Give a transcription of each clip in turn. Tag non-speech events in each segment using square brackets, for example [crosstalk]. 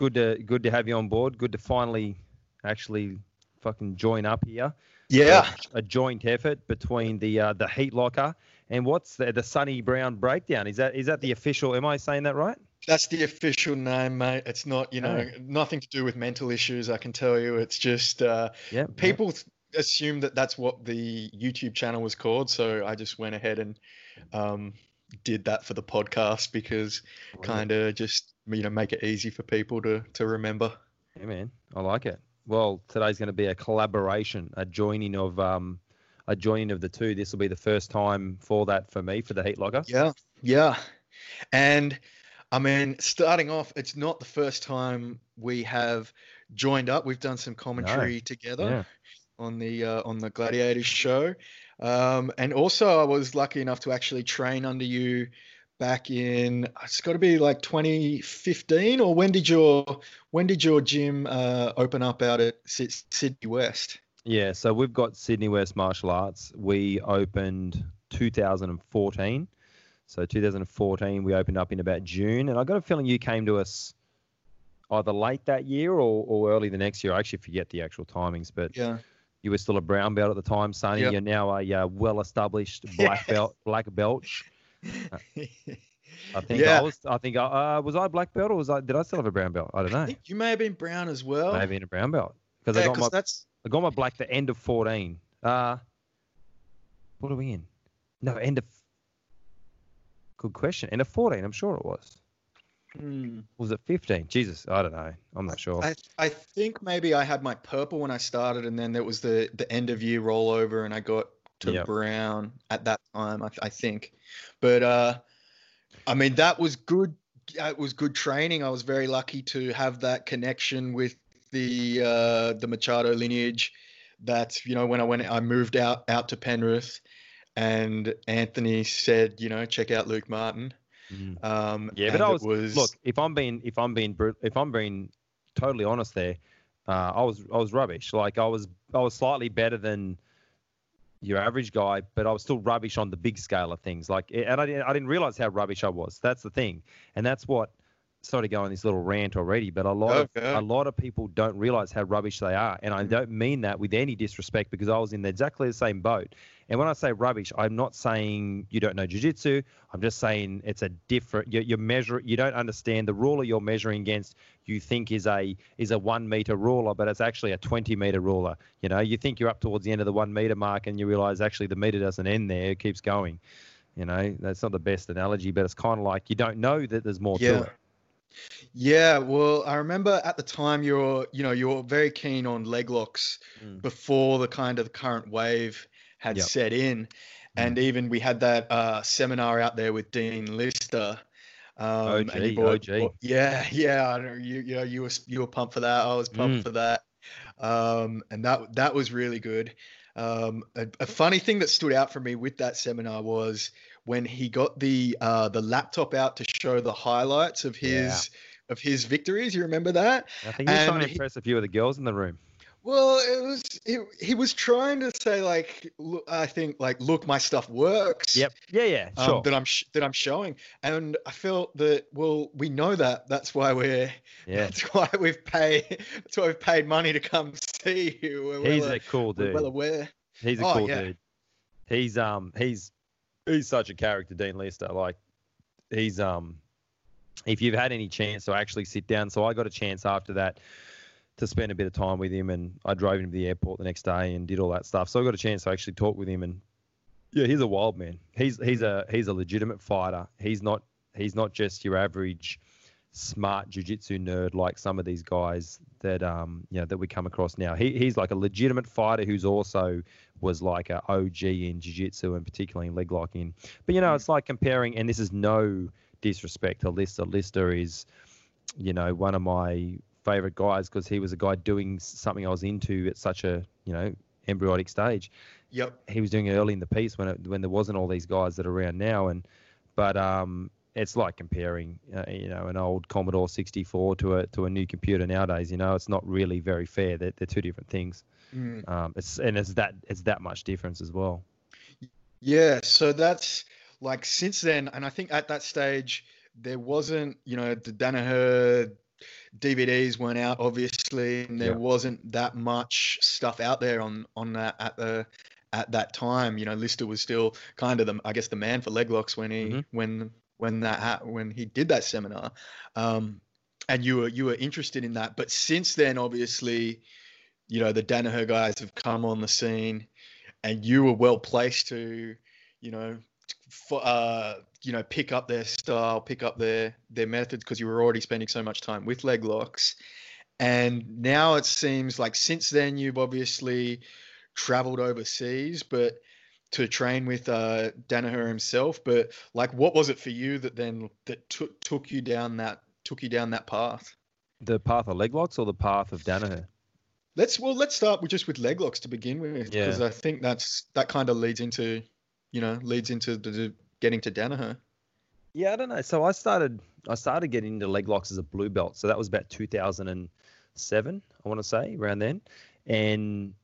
good to good to have you on board. Good to finally actually fucking join up here. Yeah. A, a joint effort between the uh, the Heat Locker and what's the the Sonny Brown Breakdown? Is that is that the official? Am I saying that right? That's the official name, mate. It's not, you know, Oh. nothing to do with mental issues. I can tell you. It's just uh, Yeah. people th- assume that that's what the YouTube channel was called. So I just went ahead and um, did that for the podcast because kind of just you know make it easy for people to to remember. Yeah, man. I like it. Well, today's going to be a collaboration, a joining of um, a joining of the two. This will be the first time for that for me for the Heat Locker. Yeah, yeah. And I mean, starting off, it's not the first time we have joined up. We've done some commentary together Yeah. on the uh, on the Gladiators show, um, and also I was lucky enough to actually train under you back in. It's got to be like 2015, or when did your when did your gym uh, open up out at Sy- Sydney West? Yeah, so we've got Sydney West Martial Arts. We opened 2014. So 2014, we opened up in about June, and I got a feeling you came to us either late that year or, or early the next year. I actually forget the actual timings, but Yeah. you were still a brown belt at the time, Sonny. Yep. You're now a uh, well-established [laughs] black belt, black belch. [laughs] I think Yeah. I was. I think I uh, was I black belt or was I? Did I still have a brown belt? I don't I know. think you may have been brown as well. Maybe in a brown belt because I Yeah, got my that's I got my black the end of 14. Uh, what are we in? No, end of. Good question. End of 14, I'm sure it was. hmm. Was it 15? Jesus, I don't know. I'm not sure. I I think maybe I had my purple when I started, and then there was the the end of year rollover, and I got to Yep. brown at that time. I, I think, but uh, I mean that was good. That was good training. I was very lucky to have that connection with the uh, the Machado lineage. That you know when I went, I moved out out to Penrith, and Anthony said, you know, check out Luke Martin. Mm. Um, Yeah, but I it was, look. If I'm being, if I'm being, if I'm being totally honest, there, uh, I was, I was rubbish. Like I was, I was slightly better than your average guy, but I was still rubbish on the big scale of things. Like, and I didn't, I didn't realize how rubbish I was. That's the thing, and that's what. started going this little rant already, but a lot Go, of a lot of people don't realize how rubbish they are, and I Mhm. don't mean that with any disrespect because I was in exactly the same boat. And when I say rubbish, I'm not saying you don't know jujitsu. I'm just saying it's a different. You, you measure. You don't understand the ruler you're measuring against. You think is a is a one meter ruler, but it's actually a 20 meter ruler. You know, you think you're up towards the end of the one meter mark, and you realize actually the meter doesn't end there. It keeps going. You know, that's not the best analogy, but it's kind of like you don't know that there's more Yeah. to it. Yeah, well, I remember at the time you're, you know, you're very keen on leg locks Mm. before the kind of the current wave had Yep. set in, and even we had that uh, seminar out there with Dean Lister. Um, and you OG, OG. bought- yeah, [laughs] yeah, I know you, you know, you were you were pumped for that. I was pumped Mm. for that, um, and that that was really good. Um, a, a funny thing that stood out for me with that seminar was when he got the uh, the laptop out to show the highlights of his of his victories. You remember that? I think he's trying And to he- impress a few of the girls in the room. Well, it was he, he was trying to say like look, I think like look my stuff works. Yep. Yeah. Yeah. Um, Sure. that I'm sh- that I'm showing, and I felt that well we know that that's why we're yeah. [laughs] that's why we've paid that's why we've paid money to come [laughs] see you. We're He's well, a cool dude. well aware. He's a Oh, cool yeah. dude. He's um he's he's such a character, Dean Lister. Like he's um if you've had any chance to actually sit down, so I got a chance after that to spend a bit of time with him, and I drove him to the airport the next day and did all that stuff. So I got a chance to actually talk with him, and yeah, he's a wild man. He's he's a he's a legitimate fighter. He's not he's not just your average smart jujitsu nerd like some of these guys that um you know that we come across now. He he's like a legitimate fighter who's also was like a OG in jiu-jitsu and particularly in leg locking. But you know, it's like comparing and this is no disrespect to Lister. Lister is you know one of my favorite guys because he was a guy doing something I was into at such a, you know, embryonic stage. Yep. he was doing it early in the piece when it, when there wasn't all these guys that are around now and but um it's like comparing uh, you know an old Commodore 64 to a to a new computer nowadays you know? It's not really very fair. They're, they're two different things. Mm. um it's and it's that it's that much difference as well. Yeah, so that's like since then, and I think at that stage there wasn't, you know, the Danaher, DVDs weren't out, obviously, and there Yeah. wasn't that much stuff out there on on that at the at that time. You know, Lister was still kind of the, I guess, the man for leg locks when he Mhm. when when that ha- when he did that seminar. Um, and you were you were interested in that, but since then, obviously, you know, the Danaher guys have come on the scene, and you were well placed to, you know, for, uh, you know, pick up their style, pick up their their methods because you were already spending so much time with leg locks. And now it seems like since then you've obviously traveled overseas, but to train with uh, Danaher himself. But like, what was it for you that then that took took you down that took you down that path? The path of leg locks or the path of Danaher? Let's well, let's start with just with leg locks to begin with, Yeah. because I think that's that kind of leads into, you know, leads into the getting to Danaher. Yeah, I don't know. So I started I started getting into leg locks as a blue belt. So that was about 2007, I want to say, around then. And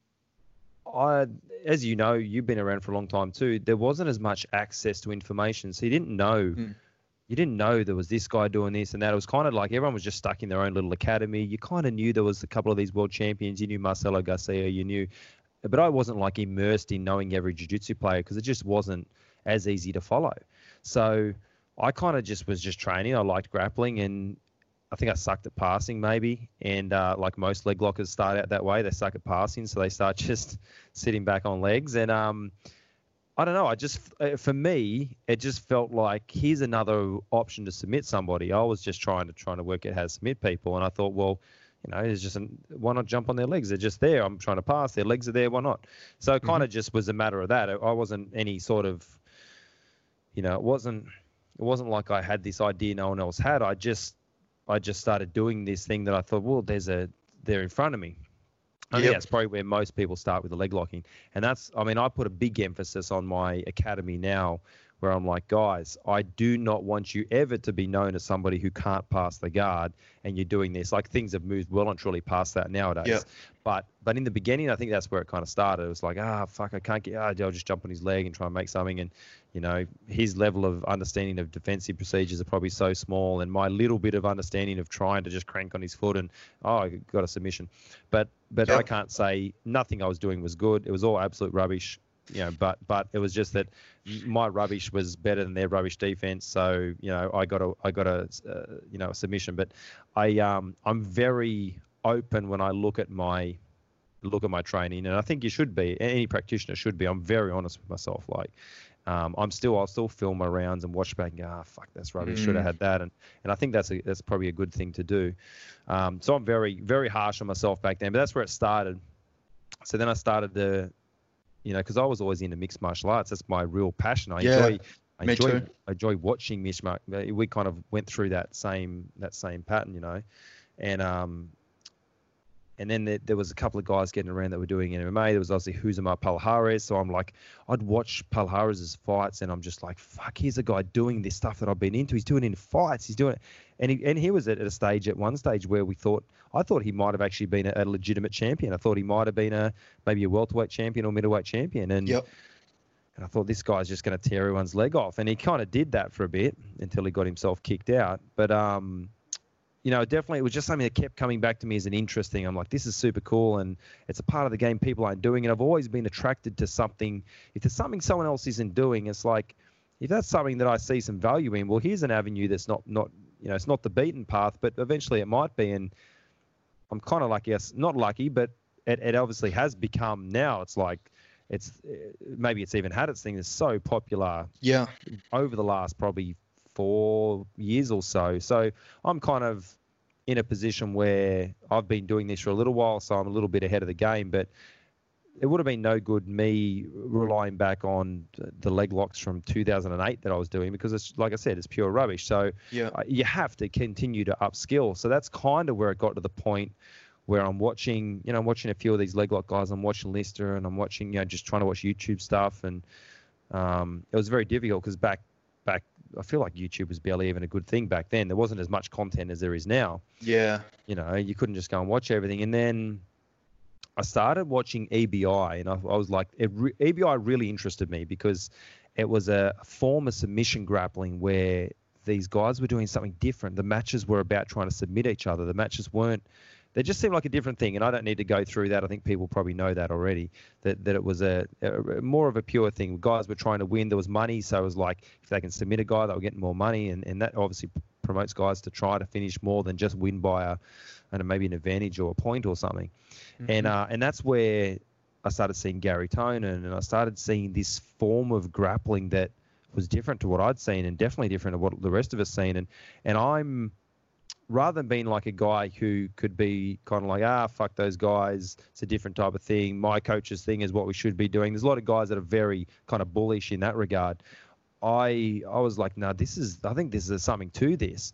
I, as you know, you've been around for a long time too. There wasn't as much access to information, so you didn't know. Mm. You didn't know there was this guy doing this and that. It was kind of like everyone was just stuck in their own little academy. You kind of knew there was a couple of these world champions. You knew Marcelo Garcia. You knew, but I wasn't like immersed in knowing every jiu-jitsu player because it just wasn't as easy to follow. So I kind of just was just training. I liked grappling, and I think I sucked at passing maybe. And uh, like most leg lockers start out that way, they suck at passing, so they start [laughs] just sitting back on legs. And um, I don't know. I just uh, for me, it just felt like here's another option to submit somebody. I was just trying to trying to work out how to submit people, and I thought, well. You know, it's just an, why not jump on their legs? They're just there. I'm trying to pass. Their legs are there. Why not? So it kind of just was a matter of that. I wasn't any sort of, you know, it wasn't it wasn't like I had this idea no one else had. I just I just started doing this thing that I thought, well, there's a they're in front of me. I think Yep. that's probably where most people start with the leg locking. And that's I mean, I put a big emphasis on my academy now where I'm like, guys, I do not want you ever to be known as somebody who can't pass the guard and you're doing this. Like things have moved well and truly past that nowadays. Yep. But but in the beginning, I think that's where it kind of started. It was like, ah, fuck, I can't get. Ah, I'll just jump on his leg and try and make something. And you know, his level of understanding of defensive procedures are probably so small, and my little bit of understanding of trying to just crank on his foot and oh, I got a submission. But but I can't say nothing I was doing was good. It was all absolute rubbish. You know, but but it was just that my rubbish was better than their rubbish defense. So you know, I got a I got a uh, you know a submission. But I um I'm very open when I look at my look at my training, and I think you should be. Any practitioner should be. I'm very honest with myself. Like, um, I'm still I'll still film my rounds and watch back and go, ah, fuck, that's rubbish. Should have Mm. had that, and and I think that's a that's probably a good thing to do. Um, so I'm very very harsh on myself back then, but that's where it started. So then I started to, you know, because I was always into mixed martial arts. That's my real passion. I Yeah, enjoy. I enjoy. I enjoy watching mixed martial. We kind of went through that same that same pattern, you know, and um, and then there, there was a couple of guys getting around that were doing MMA. There was obviously Rousimar Palhares. So I'm like, I'd watch Palhares' fights and I'm just like, fuck, here's a guy doing this stuff that I've been into. He's doing it in fights. He's doing it. And he, and he was at, at a stage, at one stage where we thought, I thought he might have actually been a, a legitimate champion. I thought he might have been a maybe a welterweight champion or middleweight champion. And Yep. and I thought this guy's just going to tear everyone's leg off, and he kind of did that for a bit until he got himself kicked out. But um, you know, definitely it was just something that kept coming back to me as an interesting. I'm like, this is super cool, and it's a part of the game people aren't doing. And I've always been attracted to something. If there's something someone else isn't doing, it's like if that's something that I see some value in. Well, here's an avenue that's not not you know it's not the beaten path, but eventually it might be. And I'm kind of like yes, not lucky, but it, it obviously has become now. It's like it's uh, maybe it's even had its thing. It's so popular Yeah. over the last probably four years or so. So I'm kind of in a position where I've been doing this for a little while, so I'm a little bit ahead of the game. But it would have been no good me relying back on the leg locks from 2008 that I was doing because it's like I said, it's pure rubbish. So Yeah. uh, you have to continue to upskill. So that's kind of where it got to the point where I'm watching, you know, I'm watching a few of these leg lock guys. I'm watching Lister and I'm watching, you know, just trying to watch YouTube stuff. And um, it was very difficult because back, back, I feel like YouTube was barely even a good thing back then. There wasn't as much content as there is now. Yeah. You know, you couldn't just go and watch everything. And then I started watching EBI, and I, I was like, re- EBI really interested me because it was a form of submission grappling where these guys were doing something different. The matches were about trying to submit each other. The matches weren't. They just seem like a different thing, and I don't need to go through that. I think people probably know that already. That that it was a, a more of a pure thing. Guys were trying to win. There was money, so it was like if they can submit a guy, they were getting more money, and, and that obviously promotes guys to try to finish more than just win by a, and maybe an advantage or a point or something. Mm-hmm. And uh, and that's where I started seeing Gary Tonon, and I started seeing this form of grappling that was different to what I'd seen, and definitely different to what the rest of us seen. And and I'm rather than being like a guy who could be kind of like, ah, fuck those guys, it's a different type of thing. My coach's thing is what we should be doing. There's a lot of guys that are very kind of bullish in that regard. I I was like, no, nah, this is. I think this is something to this.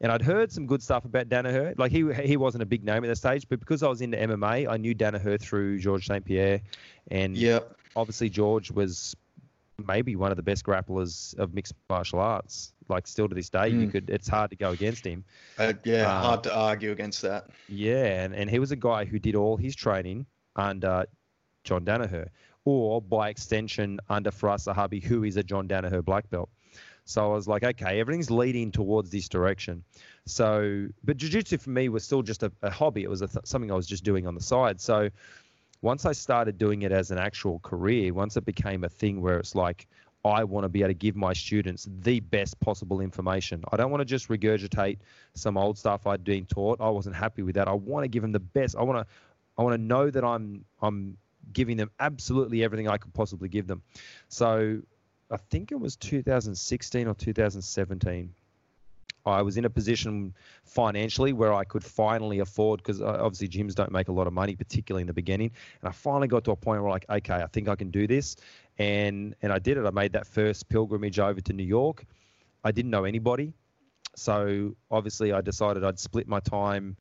And I'd heard some good stuff about Danaher. Like he he wasn't a big name at that stage, but because I was into MMA, I knew Danaher through George St Pierre, and yeah, obviously George was maybe one of the best grapplers of mixed martial arts. Like still to this day, mm. you hmm. could. It's hard to go against him. Uh, yeah, um, hard to argue against that. Yeah, and, and he was a guy who did all his training under John Danaher, or by extension under Firas Zahabi, who is a John Danaher black belt. So I was like, okay, everything's leading towards this direction. So, but jiu-jitsu for me was still just a, a hobby. It was th- something I was just doing on the side. So once I started doing it as an actual career, once it became a thing where it's like, I want to be able to give my students the best possible information. I don't want to just regurgitate some old stuff I'd been taught. I wasn't happy with that. I want to give them the best. I want to, I want to know that I'm, I'm giving them absolutely everything I could possibly give them. So, I think it was 2016 or 2017. I was in a position financially where I could finally afford because uh, obviously gyms don't make a lot of money, particularly in the beginning. And I finally got to a point where like, okay, I think I can do this, and and I did it. I made that first pilgrimage over to New York. I didn't know anybody, so obviously I decided I'd split my time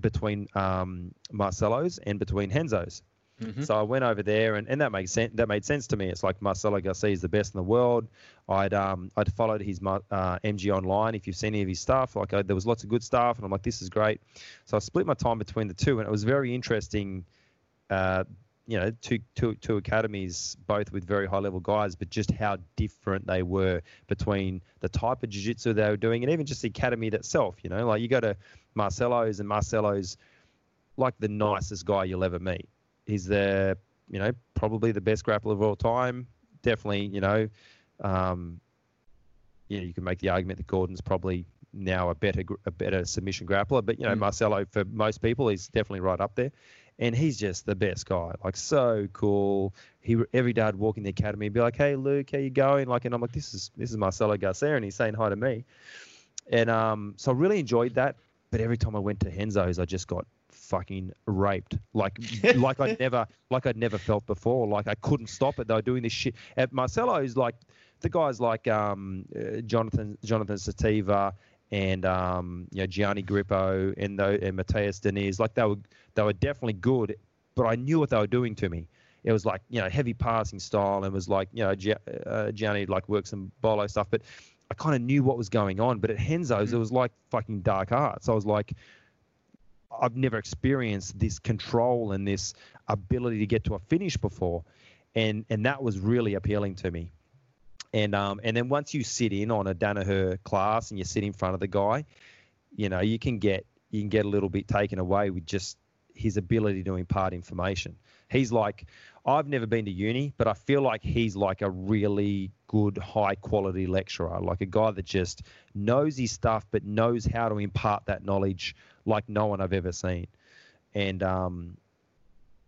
between um, Marcelo's and between Renzo's. Mm-hmm. So I went over there, and, and that makes sense. That made sense to me. It's like Marcelo Garcia is the best in the world. I'd um I'd followed his uh, MG online. If you've seen any of his stuff, like I, there was lots of good stuff, and I'm like, this is great. So I split my time between the two, and it was very interesting. Uh, you know, two, two, two academies, both with very high level guys, but just how different they were between the type of jiu jitsu they were doing and even just the academy itself. You know, like you go to Marcelo's and Marcelo's like the nicest guy you'll ever meet. He's the, you know, probably the best grappler of all time. Definitely, you know, um, you know, you can make the argument that Gordon's probably now a better a better submission grappler, but you know, mm. Marcelo for most people he's definitely right up there. And he's just the best guy, like so cool. He every day I'd walk in the academy and be like, "Hey Luke, how you going?" Like, and I'm like, "This is this is Marcelo Garcia," and he's saying hi to me. And um, so I really enjoyed that. But every time I went to Henzo's, I just got fucking raped like [laughs] like I'd never like I'd never felt before. Like I couldn't stop it. They were doing this shit. At Marcelo's like the guys like um, uh, Jonathan Jonathan Satava and um, you know Gianni Grippo and the, and Mateus Diniz. Like they were they were definitely good, but I knew what they were doing to me. It was like you know heavy passing style and was like you know uh, Gianni like worked some bolo stuff, but I kind of knew what was going on. But at Henzo's, mm-hmm. it was like fucking dark arts. I was like, I've never experienced this control and this ability to get to a finish before, and and that was really appealing to me. And um and then once you sit in on a Danaher class and you sit in front of the guy, you know you can get you can get a little bit taken away with just his ability to impart information. He's like, I've never been to uni, but I feel like he's like a really good, high quality lecturer, like a guy that just knows his stuff, but knows how to impart that knowledge like no one I've ever seen. And um,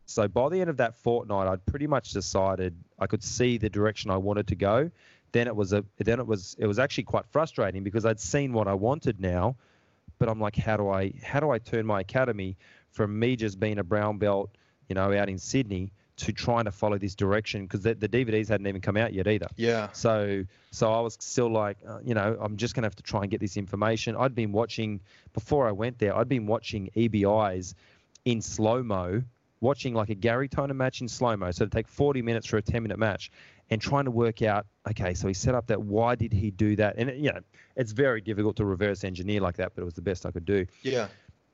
so by the end of that fortnight, I'd pretty much decided I could see the direction I wanted to go. Then it was a then it was it was actually quite frustrating because I'd seen what I wanted now, but I'm like, how do I how do I turn my academy from me just being a brown belt, you know, out in Sydney to trying to follow this direction because the, the, DVDs hadn't even come out yet either. Yeah. So so I was still like, uh, you know, I'm just gonna have to try and get this information. I'd been watching before I went there. I'd been watching EBIs in slow mo, watching like a Gary Tonon match in slow mo. So to take 40 minutes for a 10 minute match, and trying to work out, okay, so he set up that. Why did he do that? And it, you know, it's very difficult to reverse engineer like that, but it was the best I could do. Yeah.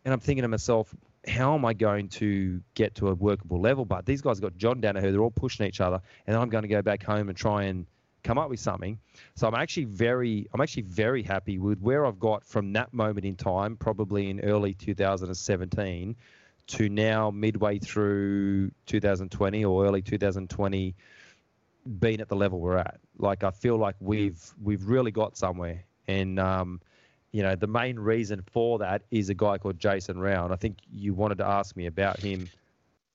And I'm thinking to myself, how am I going to get to a workable level? But these guys got John Danaher, they're all pushing each other, and I'm going to go back home and try and come up with something. So I'm actually very, I'm actually very happy with where I've got from that moment in time, probably in early 2017, to now midway through 2020 or early 2020, being at the level we're at. Like I feel like we've we've really got somewhere, and um, you know the main reason for that is a guy called Jason Rao. I think you wanted to ask me about him.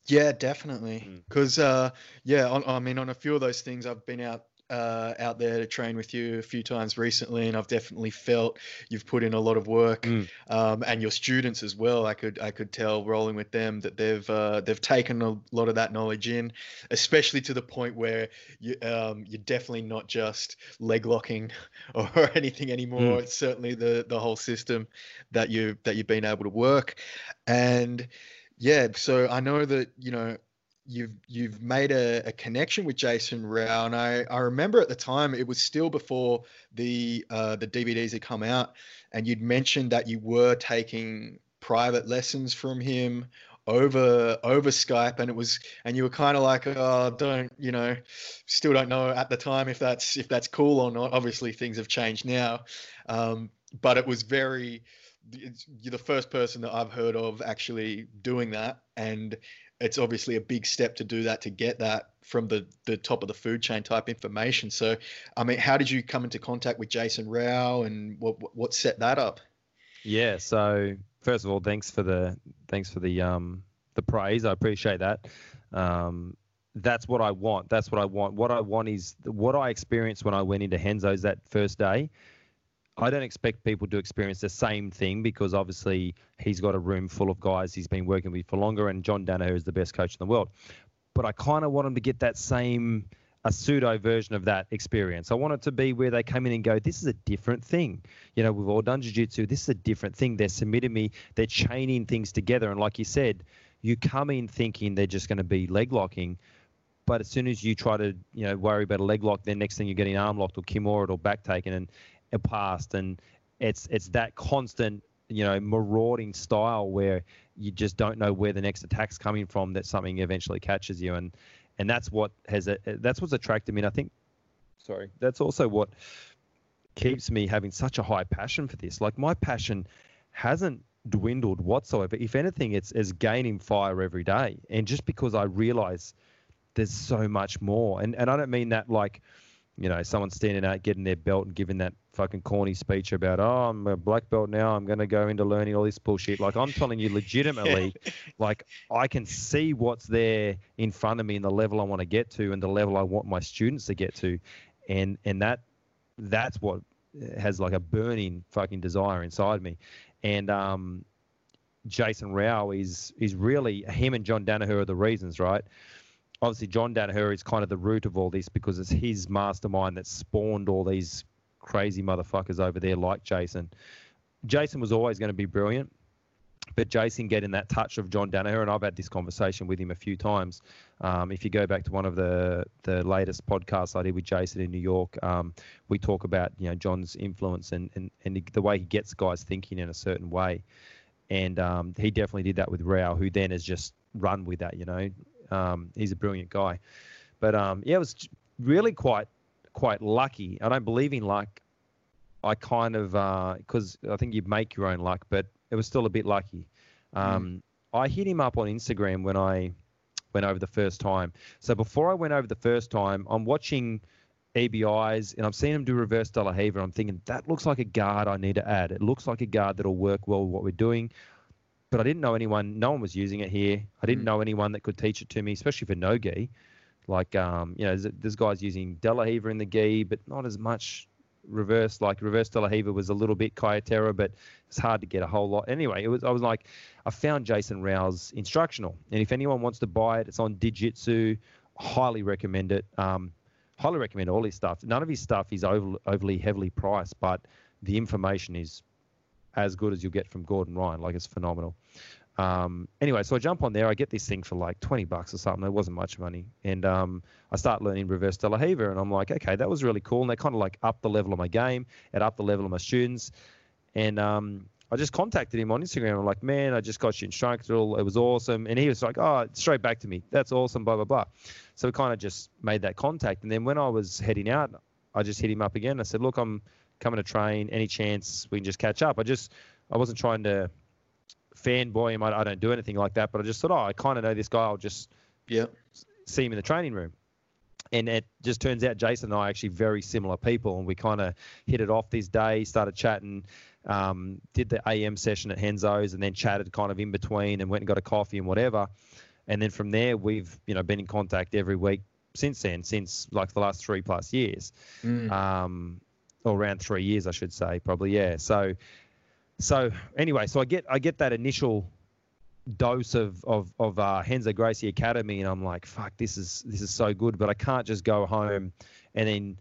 Yeah, definitely. Because uh, yeah, on, I mean, on a few of those things, I've been out uh, out there to train with you a few times recently, and I've definitely felt you've put in a lot of work, Mm. um, and your students as well. I could I could tell rolling with them that they've uh, they've taken a lot of that knowledge in, especially to the point where you um, you're definitely not just leg locking [laughs] or [laughs] anything anymore. It's certainly the the whole system that you that you've been able to work, and yeah. So I know that you know you've you've made a, a connection with Jason Rao, and I, I remember at the time it was still before the uh, the DVDs had come out, and you'd mentioned that you were taking private lessons from him over over Skype, and it was and you were kind of like, oh, don't you know, still don't know at the time if that's if that's cool or not. Obviously, things have changed now, um, but it was very. You're the first person that I've heard of actually doing that, and it's obviously a big step to do that to get that from the the top of the food chain type information. So, I mean, how did you come into contact with Jason Rao, and what what- set that up? Yeah. So first of all, thanks for the thanks for the um the praise. I appreciate that. Um, that's what I want. That's what I want. What I want is what I experienced when I went into Henzo's that first day. I don't expect people to experience the same thing because obviously he's got a room full of guys he's been working with for longer, and John Danaher is the best coach in the world. But I kind of want them to get that same a pseudo version of that experience. I want it to be where they come in and go, this is a different thing. You know, we've all done jiu-jitsu. This is a different thing. They're submitting me. They're chaining things together. And like you said, you come in thinking they're just going to be leg locking. But as soon as you try to, you know, worry about a leg lock, then next thing you're getting arm locked or kimura or back taken and passed. And it's it's that constant, you know, marauding style where you just don't know where the next attack's coming from that something eventually catches you. And and that's what has a, that's what's attracted me. And I think, sorry, that's also what keeps me having such a high passion for this. Like my passion hasn't dwindled whatsoever. If anything, it's it's gaining fire every day. And just because I realize there's so much more, and and I don't mean that like, you know, someone standing out getting their belt and giving that fucking corny speech about, oh, I'm a black belt now. I'm going to go into learning all this bullshit. Like I'm telling you, legitimately, [laughs] like I can see what's there in front of me and the level I want to get to and the level I want my students to get to, and and that that's what has like a burning fucking desire inside me, and um, Jason Rao is is really him and John Danaher are the reasons, right? Obviously, John Danaher is kind of the root of all this because it's his mastermind that spawned all these crazy motherfuckers over there like Jason. Jason was always going to be brilliant, but Jason getting that touch of John Danaher, and I've had this conversation with him a few times. Um, if you go back to one of the the latest podcasts I did with Jason in New York, um, we talk about you know John's influence and, and and the way he gets guys thinking in a certain way, and um, he definitely did that with Rao, who then has just run with that. You know, um, he's a brilliant guy, but um, yeah, it was really quite quite lucky. I don't believe in luck. I kind of because I think you make your own luck, but it was still a bit lucky. Um, I hit him up on Instagram when I went over the first time. So before I went over the first time, I'm watching EBIs and I'm seeing him do reverse La Riva. I'm thinking that looks like a guard I need to add. It looks like a guard that'll work well with what we're doing. But I didn't know anyone. No one was using it here. I didn't Mm. know anyone that could teach it to me, especially for no gi. Like um, you know, there's, there's guys using De La Riva in the gi, but not as much reverse. Like reverse De La Riva was a little bit Caio Terra, but it's hard to get a whole lot. Anyway, it was. I was like, I found Jason Rao's instructional, and if anyone wants to buy it, it's on Digitsu. Highly recommend it. Um, highly recommend all his stuff. None of his stuff is over, overly heavily priced, but the information is as good as you'll get from Gordon Ryan. Like it's phenomenal. Um, anyway, so I jump on there. I get this thing for like 20 bucks or something. It wasn't much money. And um, I start learning reverse De and I'm like, okay, that was really cool. And they kind of like up the level of my game, it up the level of my students. And um, I just contacted him on Instagram. I'm like, man, I just got you instructional. It was awesome. And he was like, oh, straight back to me. That's awesome, blah, blah, blah. So we kind of just made that contact. And then when I was heading out, I just hit him up again. I said, look, I'm coming to train. Any chance we can just catch up? I just I wasn't trying to fanboy him. I, I don't do anything like that, but I just thought, oh, I kind of know this guy. I'll just yeah see him in the training room. And it just turns out Jason and I are actually very similar people, and we kind of hit it off this day. Started chatting, um, did the AM session at Henzo's, and then chatted kind of in between, and went and got a coffee and whatever. And then from there, we've you know been in contact every week since then, since like the last three plus years, Mm. um, or around three years, I should say, probably. Yeah. So, so anyway, so I get I get that initial dose of of of uh, Henzo Gracie Academy, and I'm like, fuck, this is this is so good, but I can't just go home and then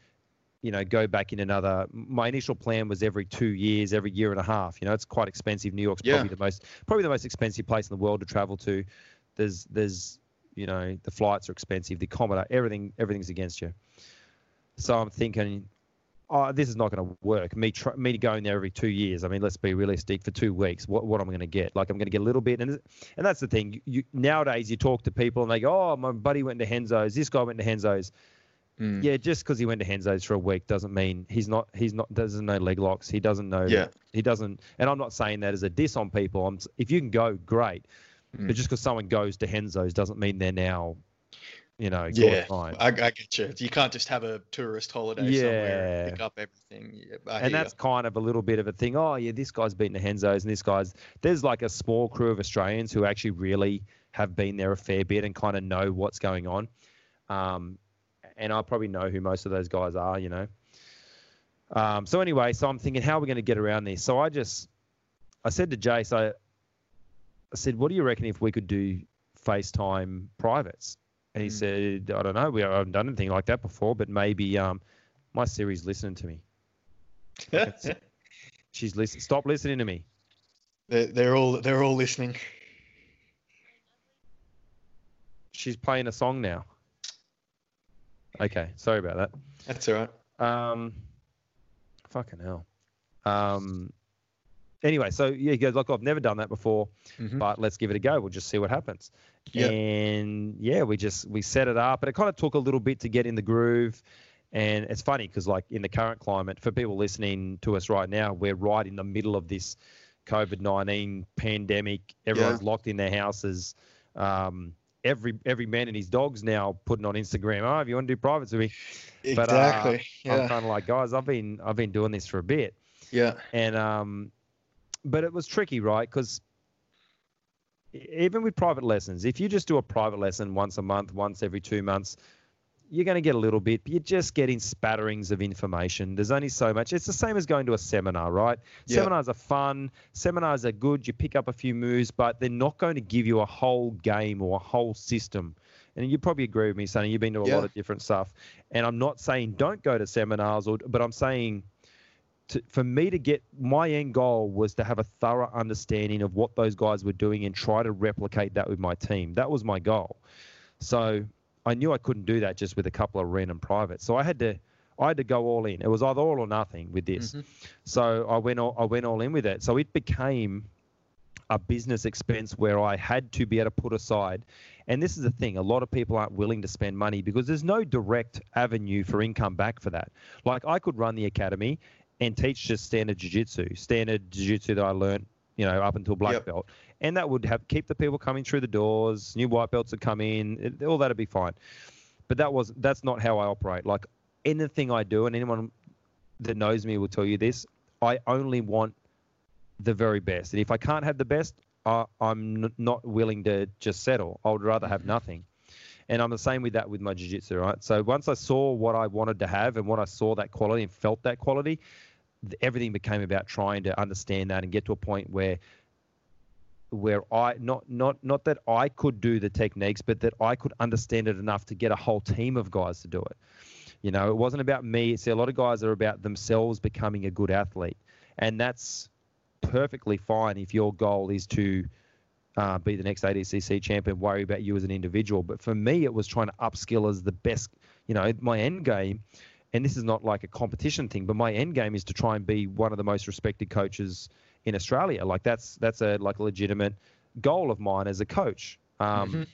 you know go back in another. My initial plan was every two years, every year and a half. You know, it's quite expensive. New York's Yeah. probably the most probably the most expensive place in the world to travel to. There's there's you know the flights are expensive, the accommodate, everything everything's against you. So I'm thinking, oh, this is not going to work. Me tr- me going there every two years. I mean, let's be realistic. For two weeks, what what am I going to get? Like I'm going to get a little bit, and and that's the thing. You, you nowadays you talk to people and they go, oh, my buddy went to Henzo's. This guy went to Henzo's. Mm. Yeah, just because he went to Henzo's for a week doesn't mean he's not he's not doesn't know leg locks. He doesn't know. Yeah. He doesn't. And I'm not saying that as a diss on people. I'm if you can go, great. Mm. But just because someone goes to Henzo's doesn't mean they're now, you know, Yeah, fine. I, I get you. You can't just have a tourist holiday somewhere and pick up everything. Yeah, and that's kind of a little bit of a thing. Oh, yeah, this guy's beaten to Henzo's, and this guy's. There's like a small crew of Australians who actually really have been there a fair bit and kind of know what's going on. Um, and I probably know who most of those guys are, you know. Um, so anyway, so I'm thinking, how are we going to get around this? So I just, I said to Jace, I, I said, what do you reckon if we could do FaceTime privates? And he Mm. said, I don't know, we haven't done anything like that before, but maybe um, my Siri's listening to me. [laughs] She's listening. Stop listening to me. they're, they're all they're all listening. She's playing a song now. Okay, sorry about that. That's all right. Um, fucking hell. Um, anyway, so yeah, he goes, look, I've never done that before, Mhm. but let's give it a go. We'll just see what happens. Yeah. And yeah, we just we set it up, and it kind of took a little bit to get in the groove. And it's funny because, like, in the current climate, for people listening to us right now, we're right in the middle of this COVID nineteen pandemic. Everyone's locked in their houses. Um, every every man and his dog's now putting on Instagram. Oh, if you want to do privates with me, But, uh, Exactly. I'm kind of like, guys, I've been I've been doing this for a bit, yeah. and um, but it was tricky, right? Because even with private lessons, if you just do a private lesson once a month, once every two months, you're going to get a little bit, but you're just getting spatterings of information. There's only so much. It's the same as going to a seminar, right? Yeah. Seminars are fun. Seminars are good. You pick up a few moves, but they're not going to give you a whole game or a whole system. And you probably agree with me, Sonny. You've been to a Yeah. lot of different stuff. And I'm not saying don't go to seminars, or, but I'm saying to, for me to get my end goal was to have a thorough understanding of what those guys were doing and try to replicate that with my team. That was my goal. So I knew I couldn't do that just with a couple of random privates. So I had to I had to go all in. It was either all or nothing with this. Mhm. So I went all, I went all in with it. So it became a business expense where I had to be able to put aside. And this is the thing, a lot of people aren't willing to spend money because there's no direct avenue for income back for that. Like I could run the academy and teach just standard jiu-jitsu, standard jiu-jitsu that I learned, you know, up until black Yep. belt. And that would have keep the people coming through the doors, new white belts would come in, it- all that'd be fine. But that was that's not how I operate. Like anything I do and anyone that knows me will tell you this, I only want the very best. And if I can't have the best, I, I'm n- not willing to just settle. I would rather have nothing. And I'm the same with that with my jiu-jitsu, right? So once I saw what I wanted to have and what I saw that quality and felt that quality, everything became about trying to understand that and get to a point where where I not not not that I could do the techniques, but that I could understand it enough to get a whole team of guys to do it. You know, it wasn't about me. See, a lot of guys are about themselves becoming a good athlete, and that's perfectly fine if your goal is to uh, be the next ADCC champion. Worry about you as an individual. But for me, it was trying to upskill as the best. You know, my end game, and this is not like a competition thing, but my end game is to try and be one of the most respected coaches in Australia. Like that's that's a like a legitimate goal of mine as a coach. Um, Mhm.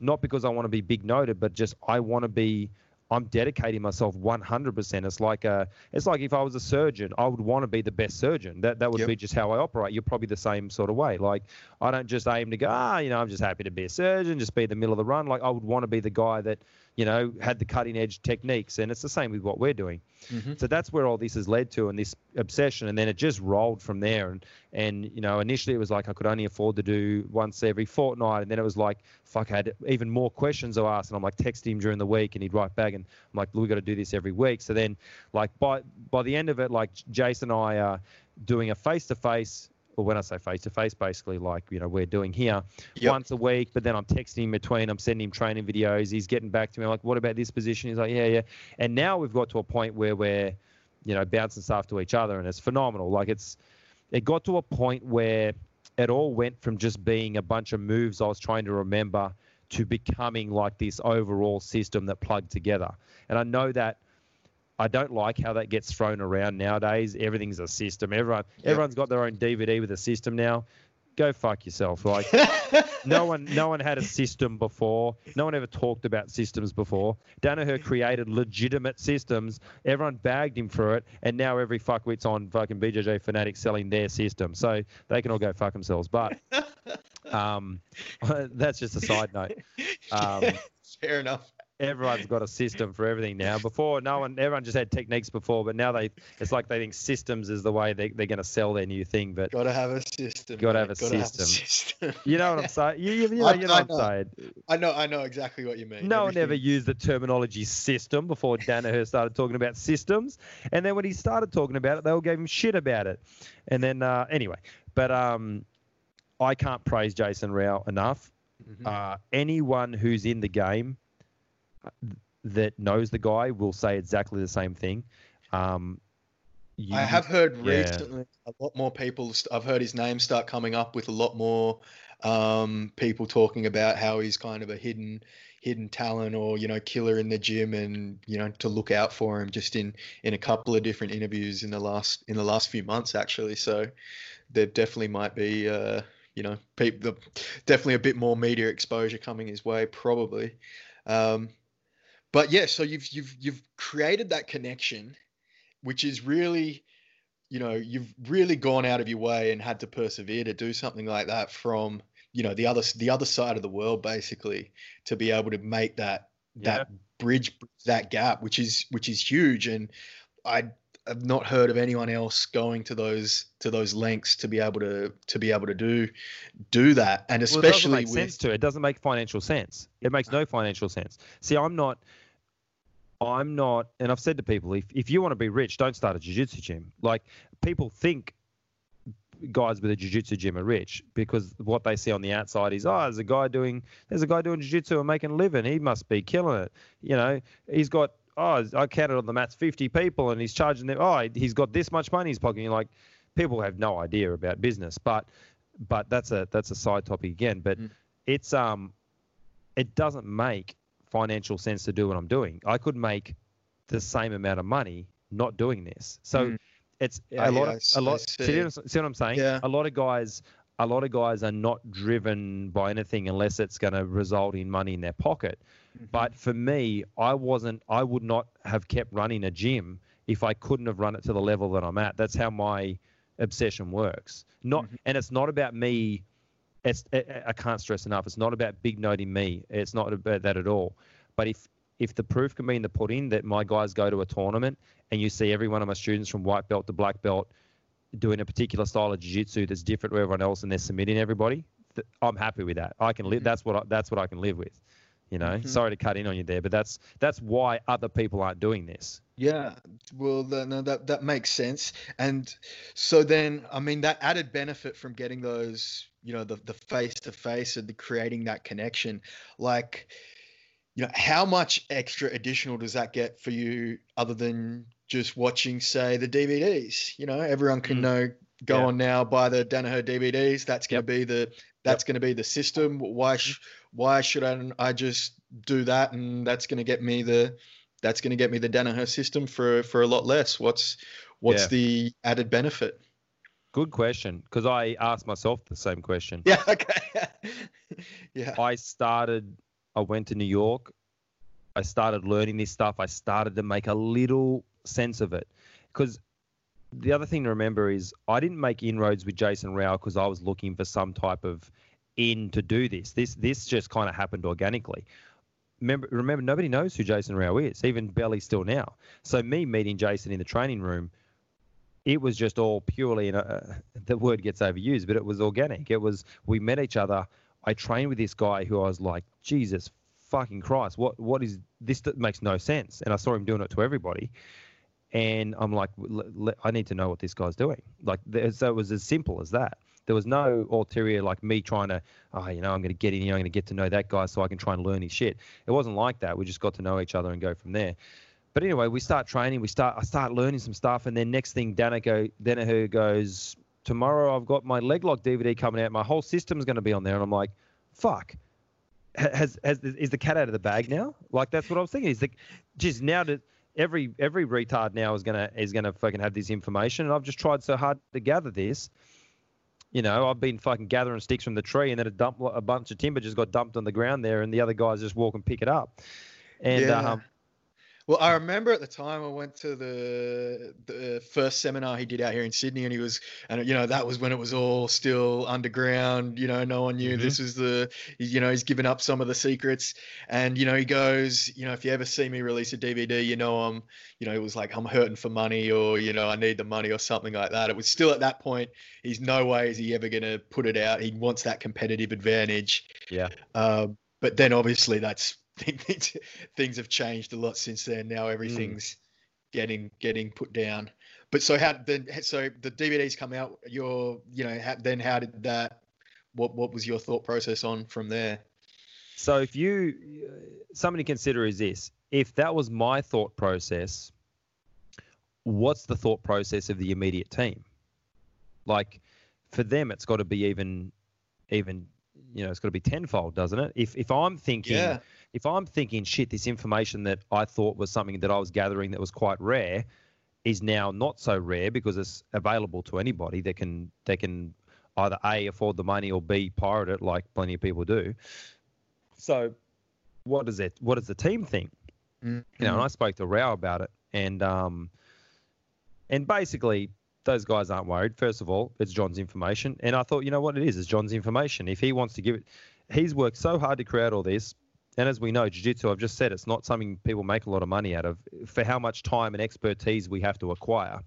Not because I want to be big noted, but just I want to be I'm dedicating myself 100%. It's like a, it's like if I was a surgeon, I would want to be the best surgeon. That that would Yep. be just how I operate. You're probably the same sort of way. Like I don't just aim to go, ah, you know, I'm just happy to be a surgeon, just be the middle of the run. Like I would want to be the guy that, you know, had the cutting edge techniques, and it's the same with what we're doing. Mhm. So that's where all this has led to, and this obsession, and then it just rolled from there. And and you know, initially it was like I could only afford to do once every fortnight, and then it was like, fuck, I had even more questions to ask, and I'm like texting him during the week, and he'd write back, and I'm like, we've got to do this every week. So then, like by by the end of it, like Jason and I are doing a face to face. Or when I say face to face, basically like you know we're doing here Yep. once a week. But then I'm texting him between. I'm sending him training videos. He's getting back to me. I'm like, what about this position? He's like, yeah, yeah. And now we've got to a point where we're, you know, bouncing stuff to each other, and it's phenomenal. Like it's, it got to a point where it all went from just being a bunch of moves I was trying to remember to becoming like this overall system that plugged together. And I know that I don't like how that gets thrown around nowadays. Everything's a system. Everyone everyone's got their own DVD with a system now. Go fuck yourself. Like [laughs] no one no one had a system before. No one ever talked about systems before. Danaher created legitimate systems. Everyone bagged him for it, and now every fuckwit's on fucking BJJ fanatic selling their system. So they can all go fuck themselves. But [laughs] um, [laughs] that's just a side note. Um, Fair enough. Everyone's got a system for everything now. Before, no one, everyone just had techniques before, but now they, it's like they think systems is the way they, they're going to sell their new thing. But Got to have a system. Gotta have a Gotta system. system. you know what I'm saying? You, you, you know, I- you know I what I'm saying? I know. I know exactly what you mean. No one ever used the terminology system before Danaher started talking about systems. And then when he started talking about it, they all gave him shit about it. And then, uh, anyway, but um, I can't praise Jason Rao enough. Mhm. Uh, anyone who's in the game that knows the guy will say exactly the same thing. Um, you, I have heard yeah. recently a lot more people. I've heard his name start coming up with a lot more um, people talking about how he's kind of a hidden hidden talent or you know killer in the gym and you know to look out for him just in in a couple of different interviews in the last in the last few months actually so there definitely might be uh you know people definitely a bit more media exposure coming his way probably um but yeah so you've you've you've created that connection which is really you know you've really gone out of your way and had to persevere to do something like that from you know the other the other side of the world basically to be able to make that Yeah. that bridge that gap which is which is huge and i have not heard of anyone else going to those to those lengths to be able to to be able to do do that and Well, it doesn't especially make with sense to it. It doesn't make financial sense. It makes no financial sense. See, I'm not. I'm not, and I've said to people, if if you want to be rich, don't start a jiu-jitsu gym. Like people think guys with a jiu-jitsu gym are rich because what they see on the outside is, oh, there's a guy doing, there's a guy doing jiu-jitsu and making a living. He must be killing it. You know, he's got, oh, I counted on the mats 50 people and he's charging them. Oh, he's got this much money in his pocket. You're like, people have no idea about business, but but that's a that's a side topic again. But Mm. it's um, it doesn't make financial sense to do what I'm doing. I could make the same amount of money not doing this. So Mm. it's I- a lot I of s- a I lot. see. See, what I'm- see what I'm saying? Yeah. A lot of guys. A lot of guys are not driven by anything unless it's going to result in money in their pocket. But for me, I wasn't. I would not have kept running a gym if I couldn't have run it to the level that I'm at. That's how my obsession works. Not, Mhm. and it's not about me. It's I I can't stress enough. It's not about big noting me. It's not about that at all. But if if the proof can be in the pudding that my guys go to a tournament and you see every one of my students from white belt to black belt doing a particular style of jiu-jitsu that's different to everyone else and they're submitting everybody, I'm happy with that. I can live. Mhm. That's what I, that's what I can live with. You know, Mhm. sorry to cut in on you there, but that's that's why other people aren't doing this. Yeah, well, no, that that makes sense. And so then, I mean, that added benefit from getting those, you know, the the face to face and the creating that connection, like, you know, how much extra additional does that get for you other than just watching, say, the DVDs? You know, everyone can Mm. know. Go Yeah. on now, buy the Danaher DVDs. That's going to Yep. be the that's going to be the system. Why sh- why should I I just do that and that's going to get me the that's going to get me the Danaher system for for a lot less. What's what's Yeah. the added benefit? Good question, because I asked myself the same question. Yeah. [laughs] Okay. yeah. I started. I went to New York I started learning this stuff. I started to make a little sense of it. Because the other thing to remember is I didn't make inroads with Jason Rao because I was looking for some type of in to do this. This this just kind of happened organically. Remember, remember, nobody knows who Jason Rao is, even Belly still now. So me meeting Jason in the training room, it was just all purely, [laughs] the word gets overused, but it was organic. It was we met each other. I trained with this guy who I was like, Jesus fucking Christ, what what is this? That makes no sense. And I saw him doing it to everybody, and I'm like, I need to know what this guy's doing. Like, so it was as simple as that. There was no ulterior like me trying to, oh, you know, I'm going to get in here, I'm going to get to know that guy so I can try and learn his shit. It wasn't like that. We just got to know each other and go from there. But anyway, we start training. We start. I start learning some stuff, and then next thing, Danaher, goes, tomorrow I've got my leg lock DVD coming out. My whole system's going to be on there, and I'm like, fuck. Has has is the cat out of the bag now? Like that's what I was thinking. Is the just now that every every retard now is gonna is gonna fucking have this information, and I've just tried so hard to gather this you know, I've been fucking gathering sticks from the tree, and then a dump, a bunch of timber just got dumped on the ground there, and the other guys just walk and pick it up. And yeah. um, well, I remember at the time I went to the the first seminar he did out here in Sydney, and he was, and you know that was when it was all still underground. You know, no one knew mm-hmm. this was the, you know, he's given up some of the secrets, and you know he goes, you know, if you ever see me release a DVD, you know I'm, you know, it was like I'm hurting for money, or you know I need the money, or something like that. It was still at that point. He's no way is he ever gonna put it out. He wants that competitive advantage. Yeah. Um, but then obviously that's things things have changed a lot since then. Now everything's mm. getting getting put down. But so how then? So the DVDs come out. Your you know how, then how did that? What what was your thought process on from there? So if you something to consider is this: if that was my thought process, what's the thought process of the immediate team? Like for them, it's got to be even even you know it's got to be tenfold, doesn't it? If if I'm thinking. Yeah if I'm thinking, shit, this information that I thought was something that I was gathering that was quite rare is now not so rare because it's available to anybody that can they can either a afford the money or b pirate it like plenty of people do. So, what does it? What does the team think? Mm-hmm. You know, and I spoke to Rao about it, and um, and basically those guys aren't worried. First of all, it's John's information, and I thought, you know what it is? It's John's information. If he wants to give it, he's worked so hard to create all this. And as we know, jiu-jitsu, I've just said, it's not something people make a lot of money out of for how much time and expertise we have to acquire.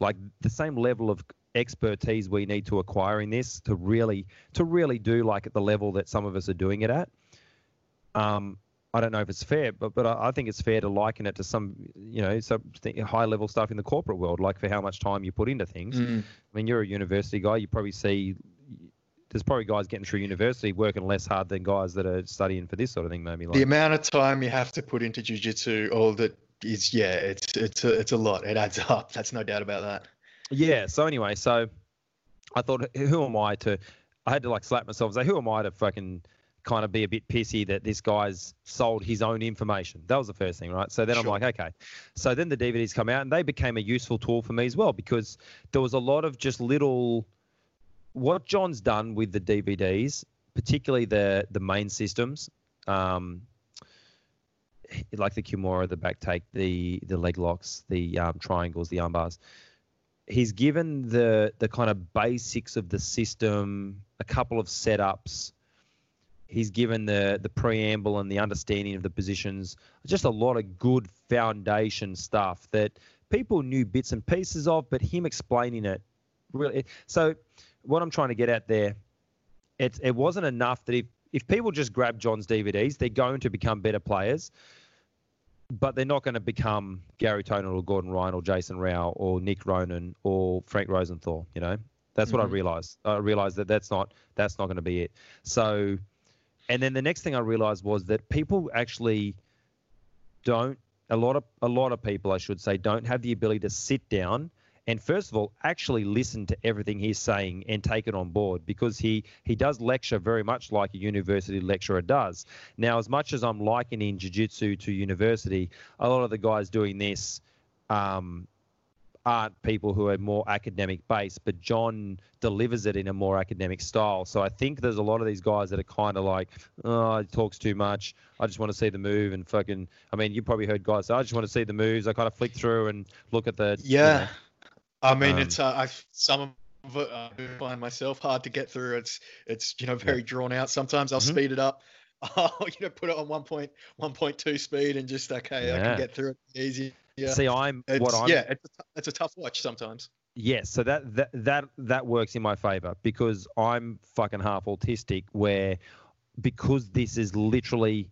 Like the same level of expertise we need to acquire in this to really to really do like at the level that some of us are doing it at. Um, I don't know if it's fair, but but I think it's fair to liken it to some you know some high level stuff in the corporate world, like for how much time you put into things. Mm. I mean, you're a university guy, you probably see there's probably guys getting through university working less hard than guys that are studying for this sort of thing. Maybe like the amount of time you have to put into jujitsu, all that is yeah, it's it's a, it's a lot. It adds [laughs] up. That's no doubt about that. Yeah. So anyway, so I thought, who am I to? I had to like slap myself and say, who am I to fucking kind of be a bit pissy that this guy's sold his own information. That was the first thing, right? So then sure. I'm like, okay. So then the DVDs come out and they became a useful tool for me as well because there was a lot of just little what John's done with the DVDs, particularly the the main systems, um, like the Kimura, the back take, the the leg locks, the um, triangles, the arm bars. He's given the the kind of basics of the system, a couple of setups. He's given the the preamble and the understanding of the positions, just a lot of good foundation stuff that people knew bits and pieces of, but him explaining it really. So what I'm trying to get at there, it it wasn't enough that if if people just grab John's DVDs, they're going to become better players, but they're not going to become Gary Tonon or Gordon Ryan or Jason Rao or Nick Ronan or Frank Rosenthal. You know, that's what mm-hmm. I realized. I realized that that's not that's not going to be it. So, and then the next thing I realized was that people actually don't a lot of a lot of people I should say don't have the ability to sit down and first of all actually listen to everything he's saying and take it on board because he he does lecture very much like a university lecturer does now as much as i'm likening jiu-jitsu to university a lot of the guys doing this um, aren't people who are more academic based, but John delivers it in a more academic style. So I think there's a lot of these guys that are kind of like, oh, he talks too much. I just want to see the move and fucking. I mean, you probably heard guys say, I just want to see the moves. I kind of flick through and look at the. Yeah. You know, I mean, Um, it's uh, I some of it I do find myself hard to get through. It's it's you know very drawn out. Sometimes I'll Mhm. speed it up. [laughs] I'll you know put it on one point one point two speed and just okay I can get through it easy. Yeah. See, I'm It's, what I'm. yeah, it's a, it's a tough watch sometimes. Yes, so that that that that works in my favor because I'm fucking half autistic. Where because this is literally,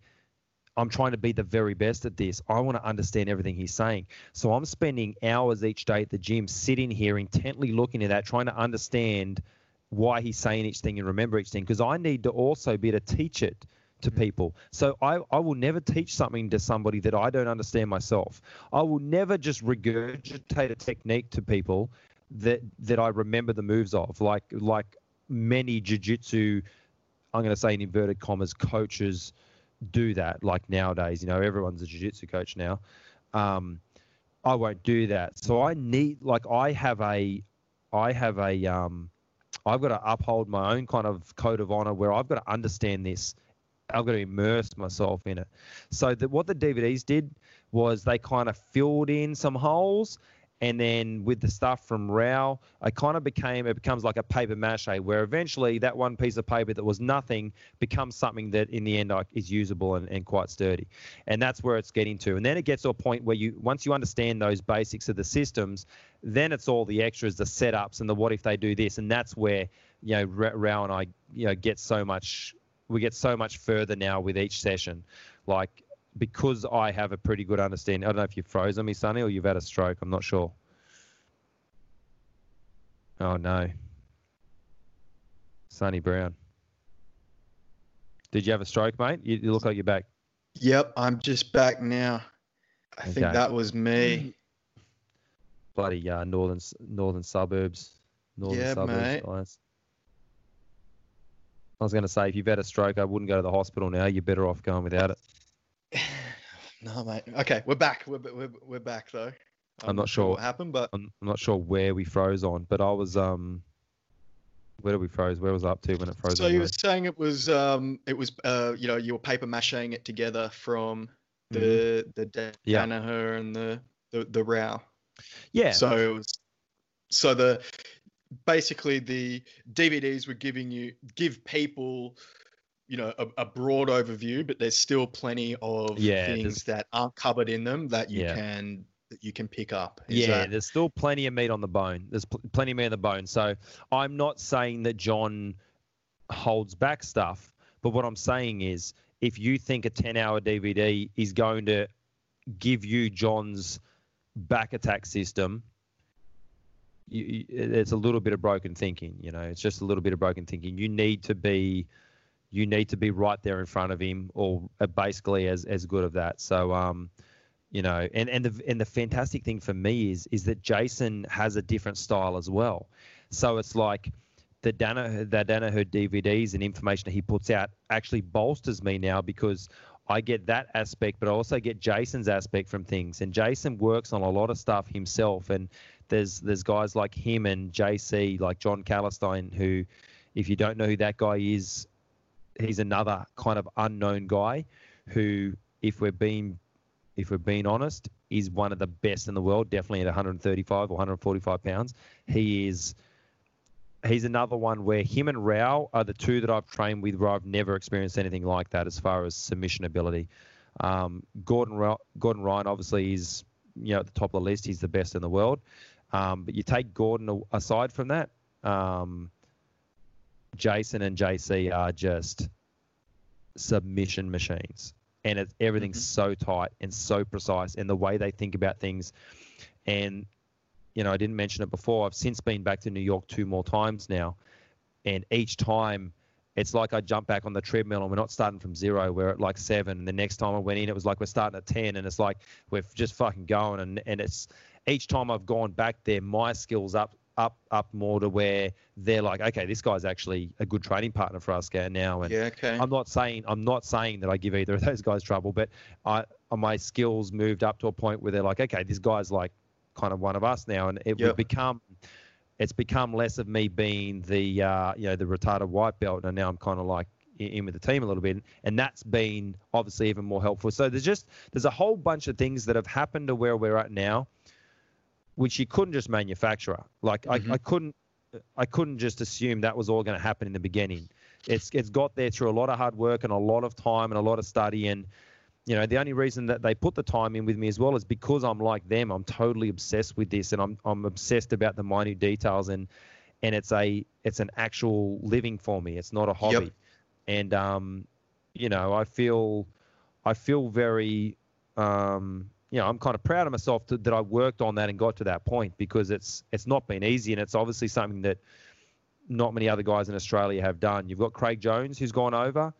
I'm trying to be the very best at this. I want to understand everything he's saying. So I'm spending hours each day at the gym, sitting here intently looking at that, trying to understand why he's saying each thing and remember each thing. Because I need to also be able to teach it to mm-hmm. people. So I, I will never teach something to somebody that I don't understand myself. I will never just regurgitate a technique to people that that I remember the moves of, like like many jiu-jitsu, I'm going to say in inverted commas, coaches do that. Like nowadays, you know, everyone's a jiu-jitsu coach now. Um, I won't do that. So I need, like, I have a, I have a, um, I've got to uphold my own kind of code of honor where I've got to understand this. I've got to immerse myself in it. So that what the DVDs did was they kind of filled in some holes and then with the stuff from Rao, I kind of became it becomes like a paper mache, where eventually that one piece of paper that was nothing becomes something that in the end is usable and, and quite sturdy, and that's where it's getting to. And then it gets to a point where you once you understand those basics of the systems, then it's all the extras, the setups, and the what if they do this, and that's where you know Rao and I you know get so much we get so much further now with each session, like because I have a pretty good understanding. I don't know if you've frozen me, Sonny, or you've had a stroke. I'm not sure. Oh no, Sonny Brown. Did you have a stroke, mate? You, you look like you're back. Yep, I'm just back now. I think that was me. Bloody uh, northern northern suburbs, northern Yeah, suburbs mate. I was going to say, if you've had a stroke, I wouldn't go to the hospital now. You're better off going without it. [sighs] No, mate. Okay, we're back. We're we're, we're back though. I'm not sure. what happened, but I'm, I'm not sure where we froze on, but I was um, where did we froze? Where was I up to when it froze? so on you were saying it was um it was uh you know you were paper macheing it together from the the Mm-hmm. Yeah. Danaher and the the the Rao. yeah, So it was so the basically the DVDs were giving you give people you know a, a broad overview, but there's still plenty of Yeah, things that aren't covered in them that you Yeah. can that you can pick up. Is yeah, that- there's still plenty of meat on the bone. There's pl- plenty of meat on the bone. So I'm not saying that John holds back stuff, but what I'm saying is if you think a 10 hour DVD is going to give you John's back attack system, you, it's a little bit of broken thinking. You know, it's just a little bit of broken thinking. You need to be. You need to be right there in front of him, or uh, basically as as good of that. So, um, you know and and the and the fantastic thing for me is is that Jason has a different style as well so it's like the Danaher the Danaher DVDs and information that he puts out actually bolsters me now because I get that aspect but I also get Jason's aspect from things and Jason works on a lot of stuff himself and there's there's guys like him and JC like John Calestine who if you don't know who that guy is he's another kind of unknown guy who if we're being if we're being honest, is one of the best in the world, definitely at 135 or 145 pounds. He is he's another one where him and Rao are the two that I've trained with where I've never experienced anything like that as far as submission ability. Um, Gordon Ra- Gordon Ryan obviously is you know at the top of the list. He's the best in the world. Um, but you take Gordon aside from that, um, Jason and JC are just submission machines. And it's everything's Mhm. so tight and so precise and the way they think about things. And you know i didn't mention it before i've since been back to new york two more times now. And each time it's like i jump back on the treadmill and we're not starting from zero we're at like seven. And the next time i went in it was like we're starting at 10 and it's like we're just fucking going. And, and it's each time i've gone back there my skills up up up more to where they're like okay this guy's actually a good training partner for us now and yeah, okay. I'm not saying I'm not saying that I give either of [laughs] those guys trouble, but I my skills moved up to a point where they're like, okay, this guy's like kind of one of us now, and it Yep. would become. It's become less of me being the uh, you know the retarded white belt, and now I'm kind of like in, in with the team a little bit, and that's been obviously even more helpful. So there's just there's a whole bunch of things that have happened to where we're at now, which you couldn't just manufacture. Like Mhm. I, I couldn't I couldn't just assume that was all going to happen in the beginning. It's it's got there through a lot of hard work and a lot of time and a lot of study and you know the only reason that they put the time in with me as well is because I'm like them. I'm totally obsessed with this and I'm I'm obsessed about the minute details and and it's a it's an actual living for me. It's not a hobby. And um you know, I feel I feel very um you know, I'm kind of proud of myself to, that I worked on that and got to that point because it's it's not been easy and it's obviously something that not many other guys in Australia have done. You've got Craig Jones who's gone over.